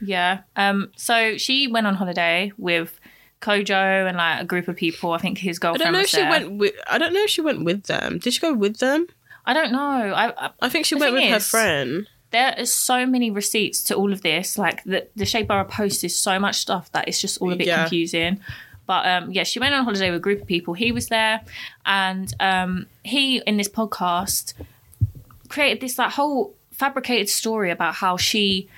Yeah. Um. So she went on holiday with Kojo and like a group of people. I think his girlfriend. I don't know if she there. went with. I don't know if she went with them. Did she go with them? I don't know. I, I I think she The went with her friend. There is so many receipts to all of this. Like the the Shadeborough post is so much stuff that it's just all a bit Yeah. confusing. But um, yeah, she went on holiday with a group of people. He was there, and um, he in this podcast created this like whole fabricated story about how she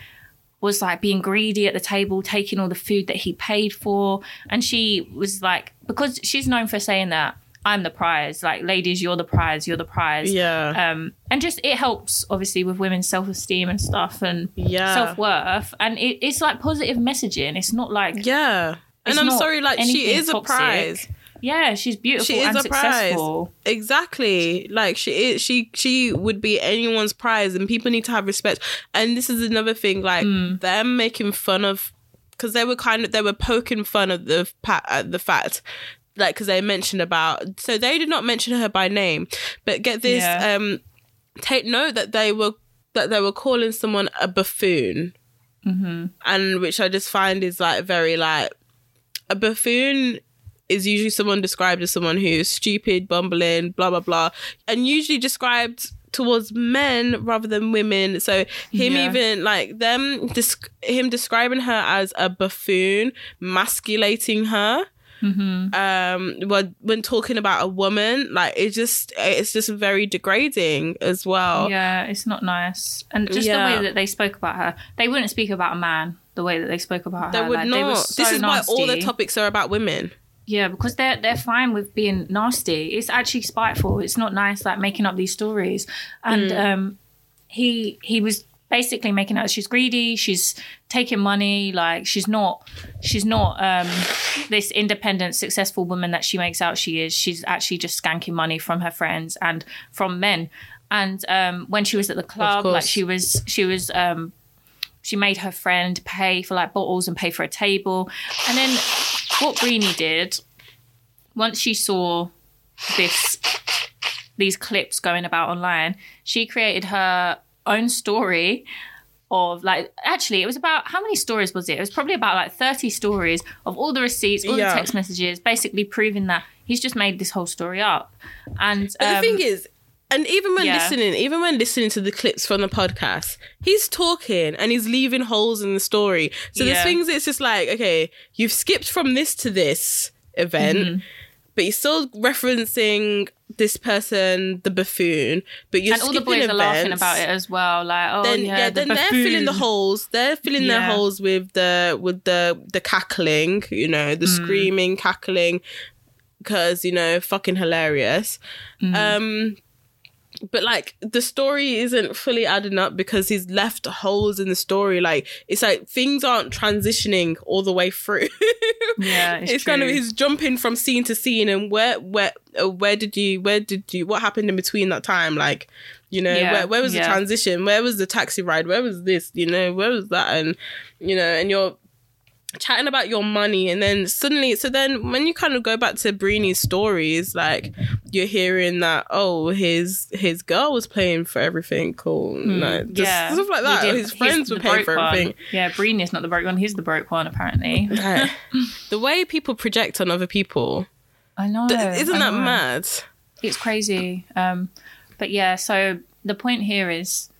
was like being greedy at the table, taking all the food that he paid for, and she was like because she's known for saying that I'm the prize, like ladies, you're the prize, you're the prize Yeah, um, and just it helps obviously with women's self-esteem and stuff and yeah, self-worth and it, it's like positive messaging it's not like yeah. And I'm sorry, like she is a prize. Yeah, she's beautiful She is a prize. Exactly. Like she is she she would be anyone's prize and people need to have respect. And this is another thing, like Hmm. them making fun of because they were kind of they were poking fun of the uh, the fact like because they mentioned about so they did not mention her by name but get this Yeah. um take note that they were that they were calling someone a buffoon Mm-hmm. and which i just find is like very like a buffoon is usually someone described as someone who's stupid bumbling blah blah blah and usually described towards men rather than women so him Yeah. even like them desc- him describing her as a buffoon masculating her Mm-hmm. um when when talking about a woman like it just it's just very degrading as well. Yeah it's not nice. And just Yeah. the way that they spoke about her. They wouldn't speak about a man the way that they spoke about they her. would like, not they were so this is why all the topics are about women. Yeah because they're they're fine with being nasty. It's actually spiteful. It's not nice like making up these stories. And Mm. um he he was basically making out she's greedy she's taking money like she's not she's not um this independent successful woman that she makes out she is. She's actually just skanking money from her friends and from men. And um when she was at the club like she was she was um she made her friend pay for like bottles and pay for a table. And then what Breenie did once she saw this these clips going about online she created her own story of like actually it was about how many stories was it it was probably about like 30 stories of all the receipts all Yeah. the text messages basically proving that he's just made this whole story up and um, the thing is, And even when Yeah. listening, even when listening to the clips from the podcast, he's talking and he's leaving holes in the story. So there's Yeah. things it's just like, okay, you've skipped from this to this event, Mm-hmm. But you're still referencing this person, the buffoon, but you're and all the boys are laughing about it as well. Like, oh Then yeah, yeah, the then they're filling the holes. They're filling their holes with the with the the cackling, you know, Mm. the screaming, cackling, because you know, fucking hilarious. Mm. Um, but like the story isn't fully adding up because he's left holes in the story. Like it's like things aren't transitioning all the way through. Yeah, it's, it's kind of he's jumping from scene to scene, and where where uh, where did you where did you what happened in between that time? Like, you know, Yeah, where where was the transition? Where was the taxi ride? Where was this? You know, where was that? And you know, and you're chatting about your money, and then suddenly, so then when you kind of go back to Breenie's stories, like you're hearing that oh his his girl was paying for everything, cool, like, just yeah, stuff like that. His friends were paying for one. everything. Yeah, Breen is not the broke one. He's the broke one, apparently. The way people project on other people. I know. Isn't I that mad? It's crazy. Um, but yeah, so the point here is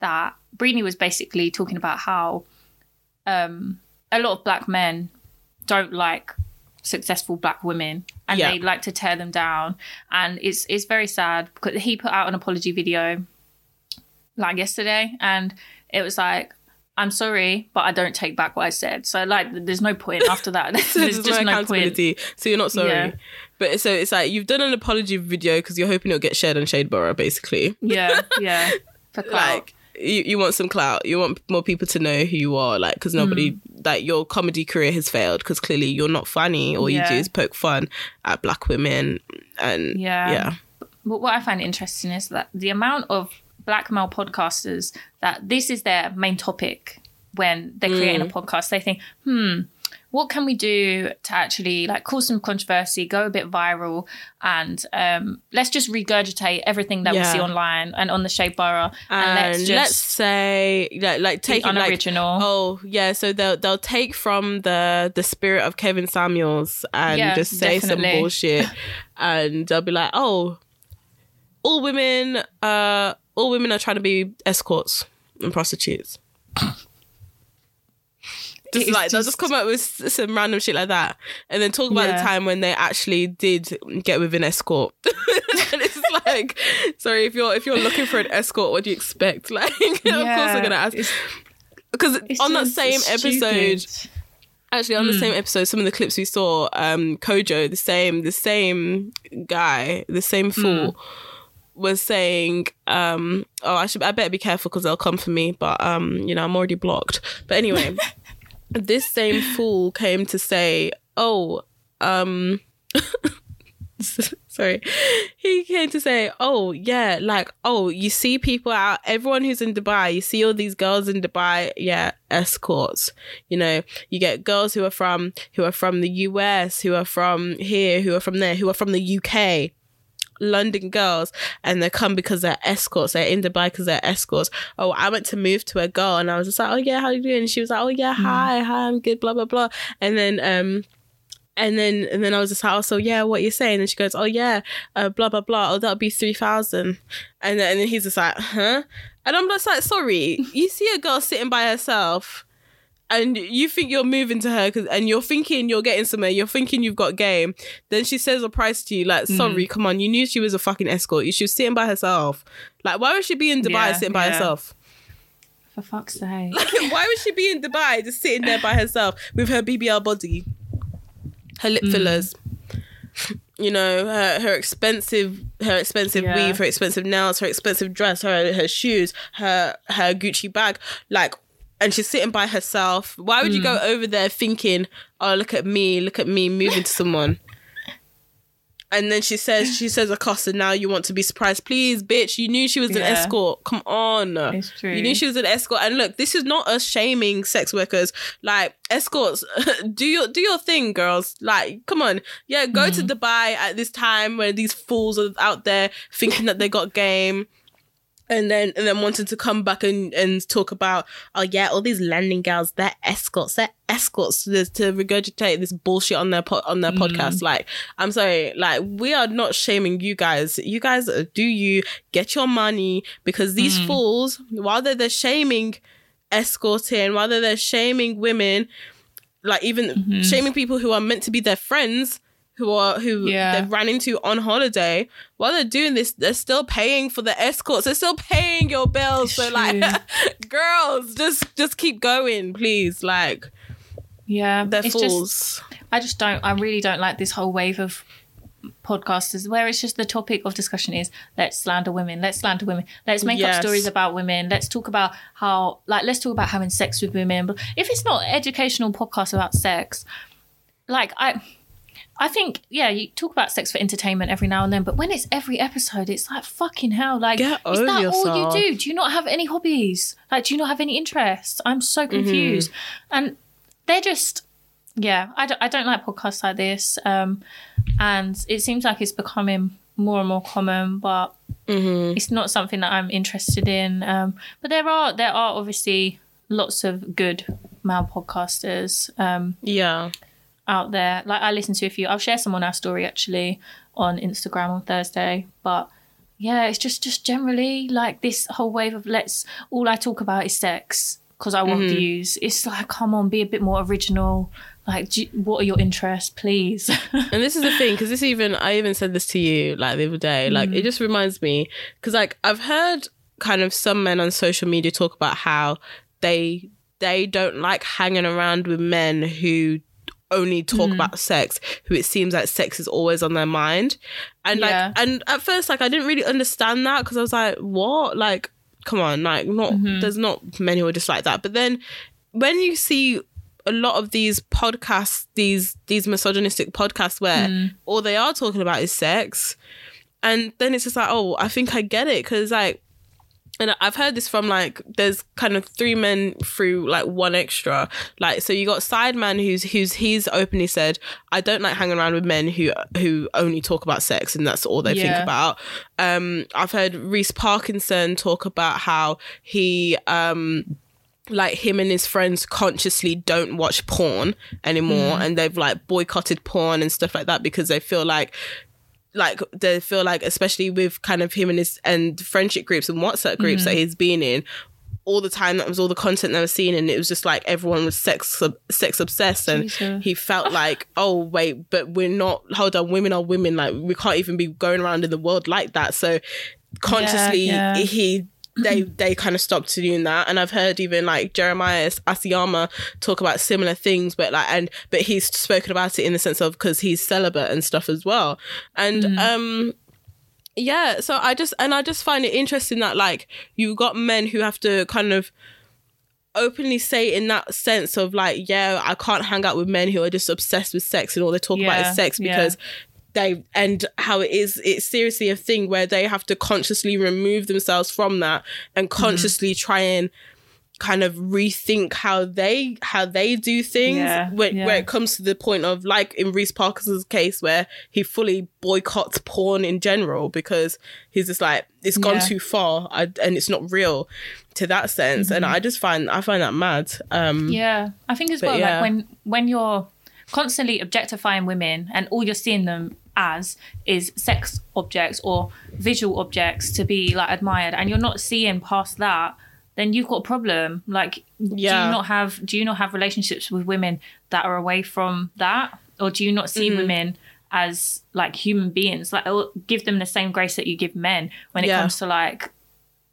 that Breenie was basically talking about how um, a lot of black men don't like successful black women and Yeah. they like to tear them down and it's it's very sad because he put out an apology video like yesterday and it was like I'm sorry, but I don't take back what I said. So like, there's no point after that. there's, There's just no no point. So you're not sorry. Yeah. But so it's like you've done an apology video because you're hoping it'll get shared on Shadeborough, basically. Yeah, yeah. For. Like you, you want some clout. You want more people to know who you are. Like because nobody, like your comedy career has failed because clearly you're not funny. All you do is poke fun at black women. And Yeah. yeah, But what I find interesting is that the amount of black male podcasters that this is their main topic when they're creating a podcast, they think, hmm, what can we do to actually like cause some controversy, go a bit viral, and um, let's just regurgitate everything that we see online and on the Shade bar, and, and let's let's, say like, like take it like unoriginal. oh yeah so they'll they'll take from the the spirit of Kevin Samuels and Yeah, just say some bullshit. And they'll be like oh all women uh all women are trying to be escorts and prostitutes just It's like they'll just just- come up with some random shit like that and then talk about the time when they actually did get with an escort. And it's like sorry if you're if you're looking for an escort what do you expect? Like of course they're gonna ask. because on that just same episode actually on the same episode some of the clips we saw um kojo the same the same guy the same fool was saying um oh i should i better be careful because they'll come for me but um you know i'm already blocked. But anyway this same fool came to say oh um sorry. He came to say oh yeah like oh you see people out everyone who's in dubai you see all these girls in dubai yeah escorts. You know you get girls who are from who are from the us who are from here who are from there who are from the uk London girls and they come because they're escorts. They're in Dubai because they're escorts. Oh, I went to move to a girl and I was just like, oh yeah, how you doing? And she was like, oh yeah, hi, hi, I'm good, blah blah blah. And then um and then and then I was just like, oh, so yeah, what you saying? And she goes, oh yeah, uh, blah blah blah. Oh, that'll be three thousand. And then and then he's just like, huh? And I'm just like, sorry, you see a girl sitting by herself. And you think you're moving to her, 'cause- and you're thinking you're getting somewhere. You're thinking you've got game. Then she says a price to you, like, "Sorry, mm. come on, you knew she was a fucking escort. She was sitting by herself. Like, why would she be in Dubai Yeah, sitting by yeah. herself? For fuck's sake. Like, why would she be in Dubai just sitting there by herself with her BBL body, her lip mm. fillers, you know, her, her expensive her expensive Yeah. weave, her expensive nails, her expensive dress, her her shoes, her her Gucci bag, like. And she's sitting by herself. Why would you go over there thinking, "Oh, look at me, look at me moving to someone"? And then she says, she says, Acosta, now you want to be surprised. Please, bitch, you knew she was an Yeah. escort. Come on. It's true. You knew she was an escort. And look, this is not us shaming sex workers. Like, escorts, do your do your thing, girls. Like, come on. Yeah, go Mm-hmm. to Dubai at this time where these fools are out there thinking that they got game. And then and then wanted to come back and and talk about oh yeah all these landing girls they're escorts they're escorts to, to regurgitate this bullshit on their po- on their mm. podcast. Like i'm sorry like we are not shaming you guys. You guys do you get your money because these mm. fools while they're, they're shaming escorting while they're, they're shaming women like even mm-hmm. shaming people who are meant to be their friends who are who Yeah. they've ran into on holiday while they're doing this they're still paying for the escorts they're still paying your bills so like girls just just keep going please like Yeah, they're it's just- fools I just don't. I really don't like this whole wave of podcasters where it's just the topic of discussion is let's slander women, let's slander women, let's make Yes. up stories about women, let's talk about how like let's talk about having sex with women. But if it's not educational podcast about sex, like I. I think, yeah, you talk about sex for entertainment every now and then, but when it's every episode, it's like fucking hell. Like, Get is that all you do? Do you not have any hobbies? Like, do you not have any interests? I'm so Mm-hmm. confused. And they're just, yeah, I don't, I don't like podcasts like this. Um, and it seems like it's becoming more and more common, but Mm-hmm. it's not something that I'm interested in. Um, but there are there are obviously lots of good male podcasters um, yeah out there. Like I listen to a few. I'll share some on our story actually on Instagram on Thursday. But yeah, it's just just generally like this whole wave of let's all I talk about is sex because I want views. It's like come on, be a bit more original. Like, you- what are your interests, please? and this is the thing because this even i even said this to you like the other day like Mm. it just reminds me because like i've heard kind of some men on social media talk about how they they don't like hanging around with men who only talk Mm. about sex who it seems like sex is always on their mind and like and at first like i didn't really understand that because i was like what like come on like not Mm-hmm. there's not many who are just like that but then when you see a lot of these podcasts, these these misogynistic podcasts where Mm. all they are talking about is sex, and then it's just like, oh, I think I get it because like, and I've heard this from like, there's kind of three men through like one extra, like so you got Sideman who's who's he's openly said, I don't like hanging around with men who who only talk about sex and that's all they think about. Um, I've heard Reese Parkinson talk about how he um like him and his friends consciously don't watch porn anymore and they've like boycotted porn and stuff like that because they feel like like they feel like especially with kind of him and his and friendship groups and WhatsApp groups that mm-hmm. he's been in all the time that was all the content they were seeing and it was just like everyone was sex sex obsessed and Jesus. he felt like oh wait but we're not hold on women are women like we can't even be going around in the world like that so consciously yeah. he they they kind of stopped doing that. And i've heard even like jeremiah asiamah talk about similar things but like and but he's spoken about it in the sense of because he's celibate and stuff as well. And um yeah so i just and i just find it interesting that like you've got men who have to kind of openly say in that sense of like yeah i can't hang out with men who are just obsessed with sex and all they talk about is sex yeah. They and how it is it's seriously a thing where they have to consciously remove themselves from that and Mm-hmm. consciously try and kind of rethink how they how they do things Yeah, when, yeah. where it comes to the point of like in Reese Parkinson's case where he fully boycotts porn in general because he's just like it's gone Yeah. too far I, and it's not real to that sense and Mm-hmm. I just find I find that mad um Yeah, I think as well. Like when when you're constantly objectifying women and all you're seeing them as is sex objects or visual objects to be like admired, and you're not seeing past that, then you've got a problem. Like, do you not have do you not have relationships with women that are away from that, or do you not see Mm-hmm. women? As like human beings, like give them the same grace that you give men when it Yeah. comes to like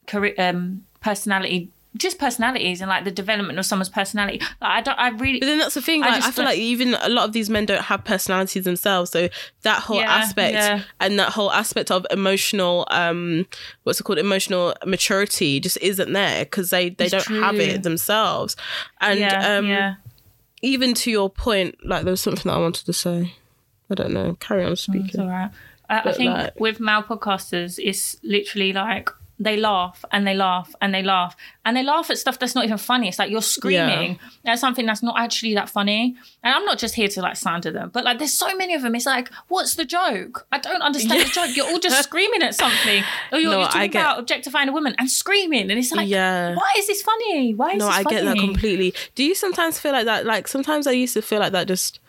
career, um, personality, just personalities and like the development of someone's personality. Like, I don't, I really, But then that's the thing. I Like, I, just feel like even a lot of these men don't have personalities themselves. So that whole Yeah, aspect yeah. and that whole aspect of emotional, um, what's it called, emotional maturity, just isn't there because they they It's don't have it themselves. And yeah, um, even to your point, like there was something that I wanted to say. I don't know. Carry on It's speaking. all right. I, I think like- with male podcasters, it's literally like they laugh and they laugh and they laugh and they laugh at stuff that's not even funny. It's like you're screaming at something that's not actually that funny. And I'm not just here to like slander them, but like there's so many of them. It's like, what's the joke? I don't understand the joke. You're all just screaming at something. Or you're, No, you're I talking get- about objectifying a woman and screaming. And it's like, Yeah. why is this funny? Why is no, I funny? get that completely. Do you sometimes feel like that? Like sometimes I used to feel like that just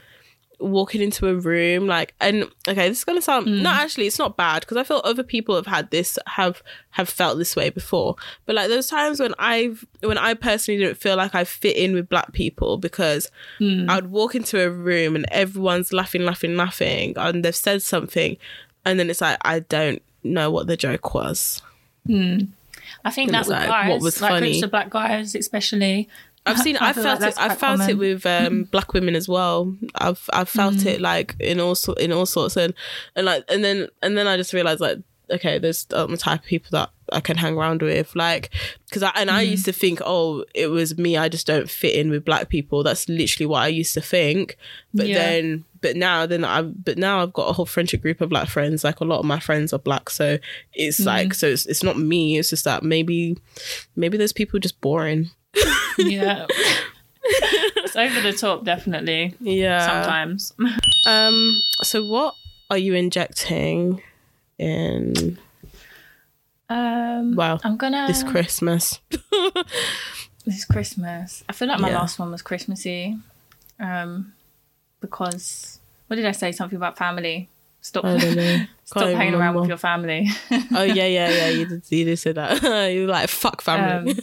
walking into a room like and okay this is gonna sound Mm. no actually it's not bad because i feel other people have had this have have felt this way before but like those times when i've when i personally didn't feel like i fit in with black people because Mm. i'd walk into a room and everyone's laughing laughing laughing and they've said something and then it's like i don't know what the joke was I think that It's with like, guys, what was like funny? groups of black guys, especially. I've seen. I I've felt like it. I've felt it with um, black women as well. I've I've felt Mm. it like in all sort in all sorts and and like and then and then I just realized like okay, there's um, the type of people that I can hang around with like because I and I Mm. used to think oh it was me I just don't fit in with black people. That's literally what I used to think. But Yeah. then but now then I but now I've got a whole friendship group of black friends. Like a lot of my friends are black, so it's Mm. like so it's it's not me. It's just that maybe maybe those people are just boring. Yeah. it's over the top, definitely. Yeah. Sometimes. Um. So, what are you injecting in Um, Well, I'm gonna this Christmas? this Christmas. I feel like my Yeah. last one was Christmassy, um, because what did I say? Something about family. Stop. Stop hanging around with your family. Oh yeah, yeah, yeah. You did. You did say that. you were like fuck family.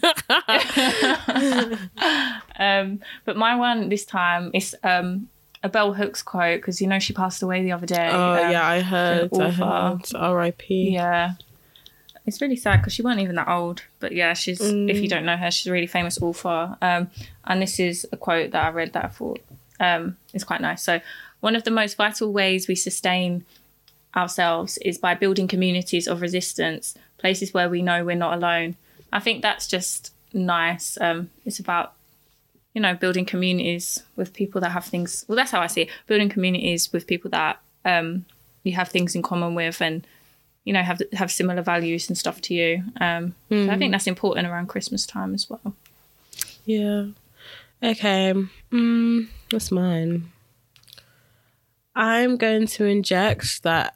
um, but my one this time is um, a Bell Hooks quote because you know she passed away the other day. oh um, yeah, I heard. I heard. R.I.P. Yeah. It's really sad because she wasn't even that old. But yeah, she's, if Mm. you don't know her, she's a really famous author. Um, and this is a quote that I read that I thought um, is quite nice. So, one of the most vital ways we sustain ourselves is by building communities of resistance, places where we know we're not alone. I think that's just nice. Um, it's about, you know, building communities with people that have things. Well, that's how I see it. Building communities with people that um, you have things in common with and you know have have similar values and stuff to you. Um, so I think that's important around Christmas time as well. Yeah. Okay. Mm, what's mine? I'm going to inject that.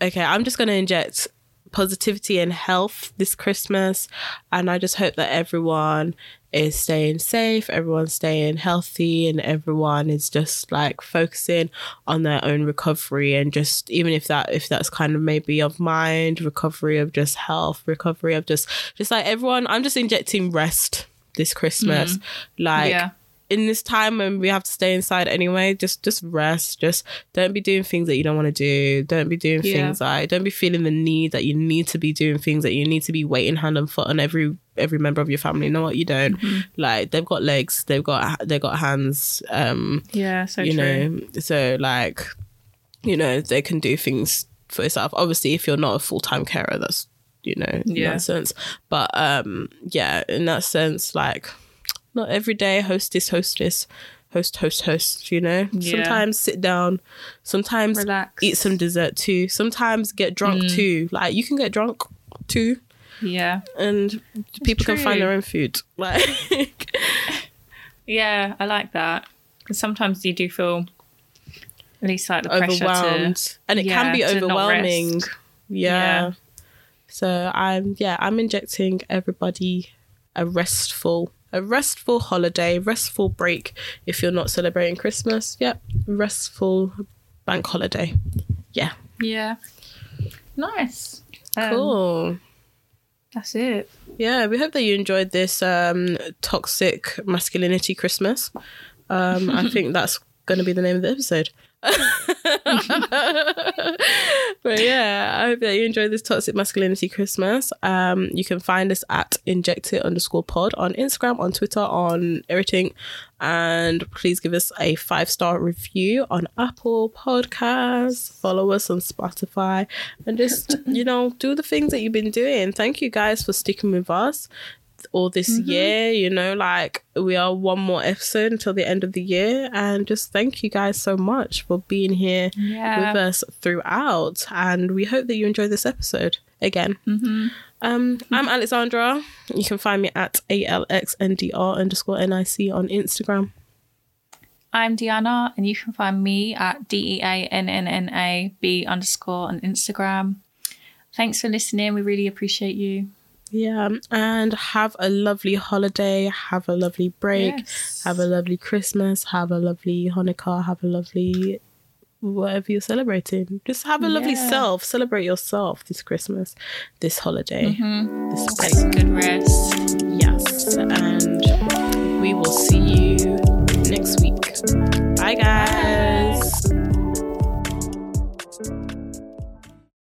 Okay, I'm just going to inject positivity and health this Christmas. And I just hope that everyone is staying safe, everyone's staying healthy, and everyone is just like focusing on their own recovery and just even if that if that's kind of maybe of mind, recovery of just health, recovery of just just like everyone, I'm just injecting rest this Christmas. Mm-hmm. Like yeah, in this time when we have to stay inside anyway, just just rest. Just don't be doing things that you don't want to do. Don't be doing Yeah. things like don't be feeling the need that you need to be doing things that you need to be waiting hand and foot on every every member of your family. No, what you don't. Mm-hmm. Like they've got legs, they've got they've got hands. Um, yeah, so you true. know, so like, you know, they can do things for yourself. Obviously, if you're not a full time carer, that's you know, in Yeah. that sense. But um, yeah, in that sense, like, not every day hostess, hostess, host, host, host. You know, Yeah. sometimes sit down, sometimes Relax. eat some dessert too. Sometimes get drunk Mm. too. Like you can get drunk too, yeah, and people can find their own food. Like, yeah, I like that because sometimes you do feel at least like the pressure overwhelmed to and it can be yeah, to not overwhelming yeah. Yeah. so i'm yeah i'm injecting everybody a restful a restful holiday restful break if you're not celebrating christmas. Yep restful bank holiday. Yeah. Yeah, nice. Um, cool. That's it. yeah we hope that you enjoyed this um toxic masculinity christmas. Um i think that's going to be the name of the episode but yeah, I hope that you enjoyed this toxic masculinity Christmas. Um, you can find us at injected underscore pod on Instagram, on Twitter, on everything. And please give us a five star review on Apple Podcasts. Follow us on Spotify and just, you know, do the things that you've been doing. Thank you guys for sticking with us all this year. You know, like we are one more episode until the end of the year. And just thank you guys so much for being here Yeah. with us throughout. And we hope that you enjoy this episode again. Um, I'm Alexandra. You can find me at ALXNDR underscore NIC on Instagram. I'm Deanna, and you can find me at D E A N N N A B underscore on Instagram. Thanks for listening. We really appreciate you. Yeah, and have a lovely holiday. Have a lovely break. Yes. Have a lovely Christmas. Have a lovely Hanukkah. Have a lovely whatever you're celebrating. Just have a lovely Yeah. self. Celebrate yourself this Christmas, this holiday, mm-hmm. this break. Take a good rest. Yes, and we will see you next week. Bye, guys.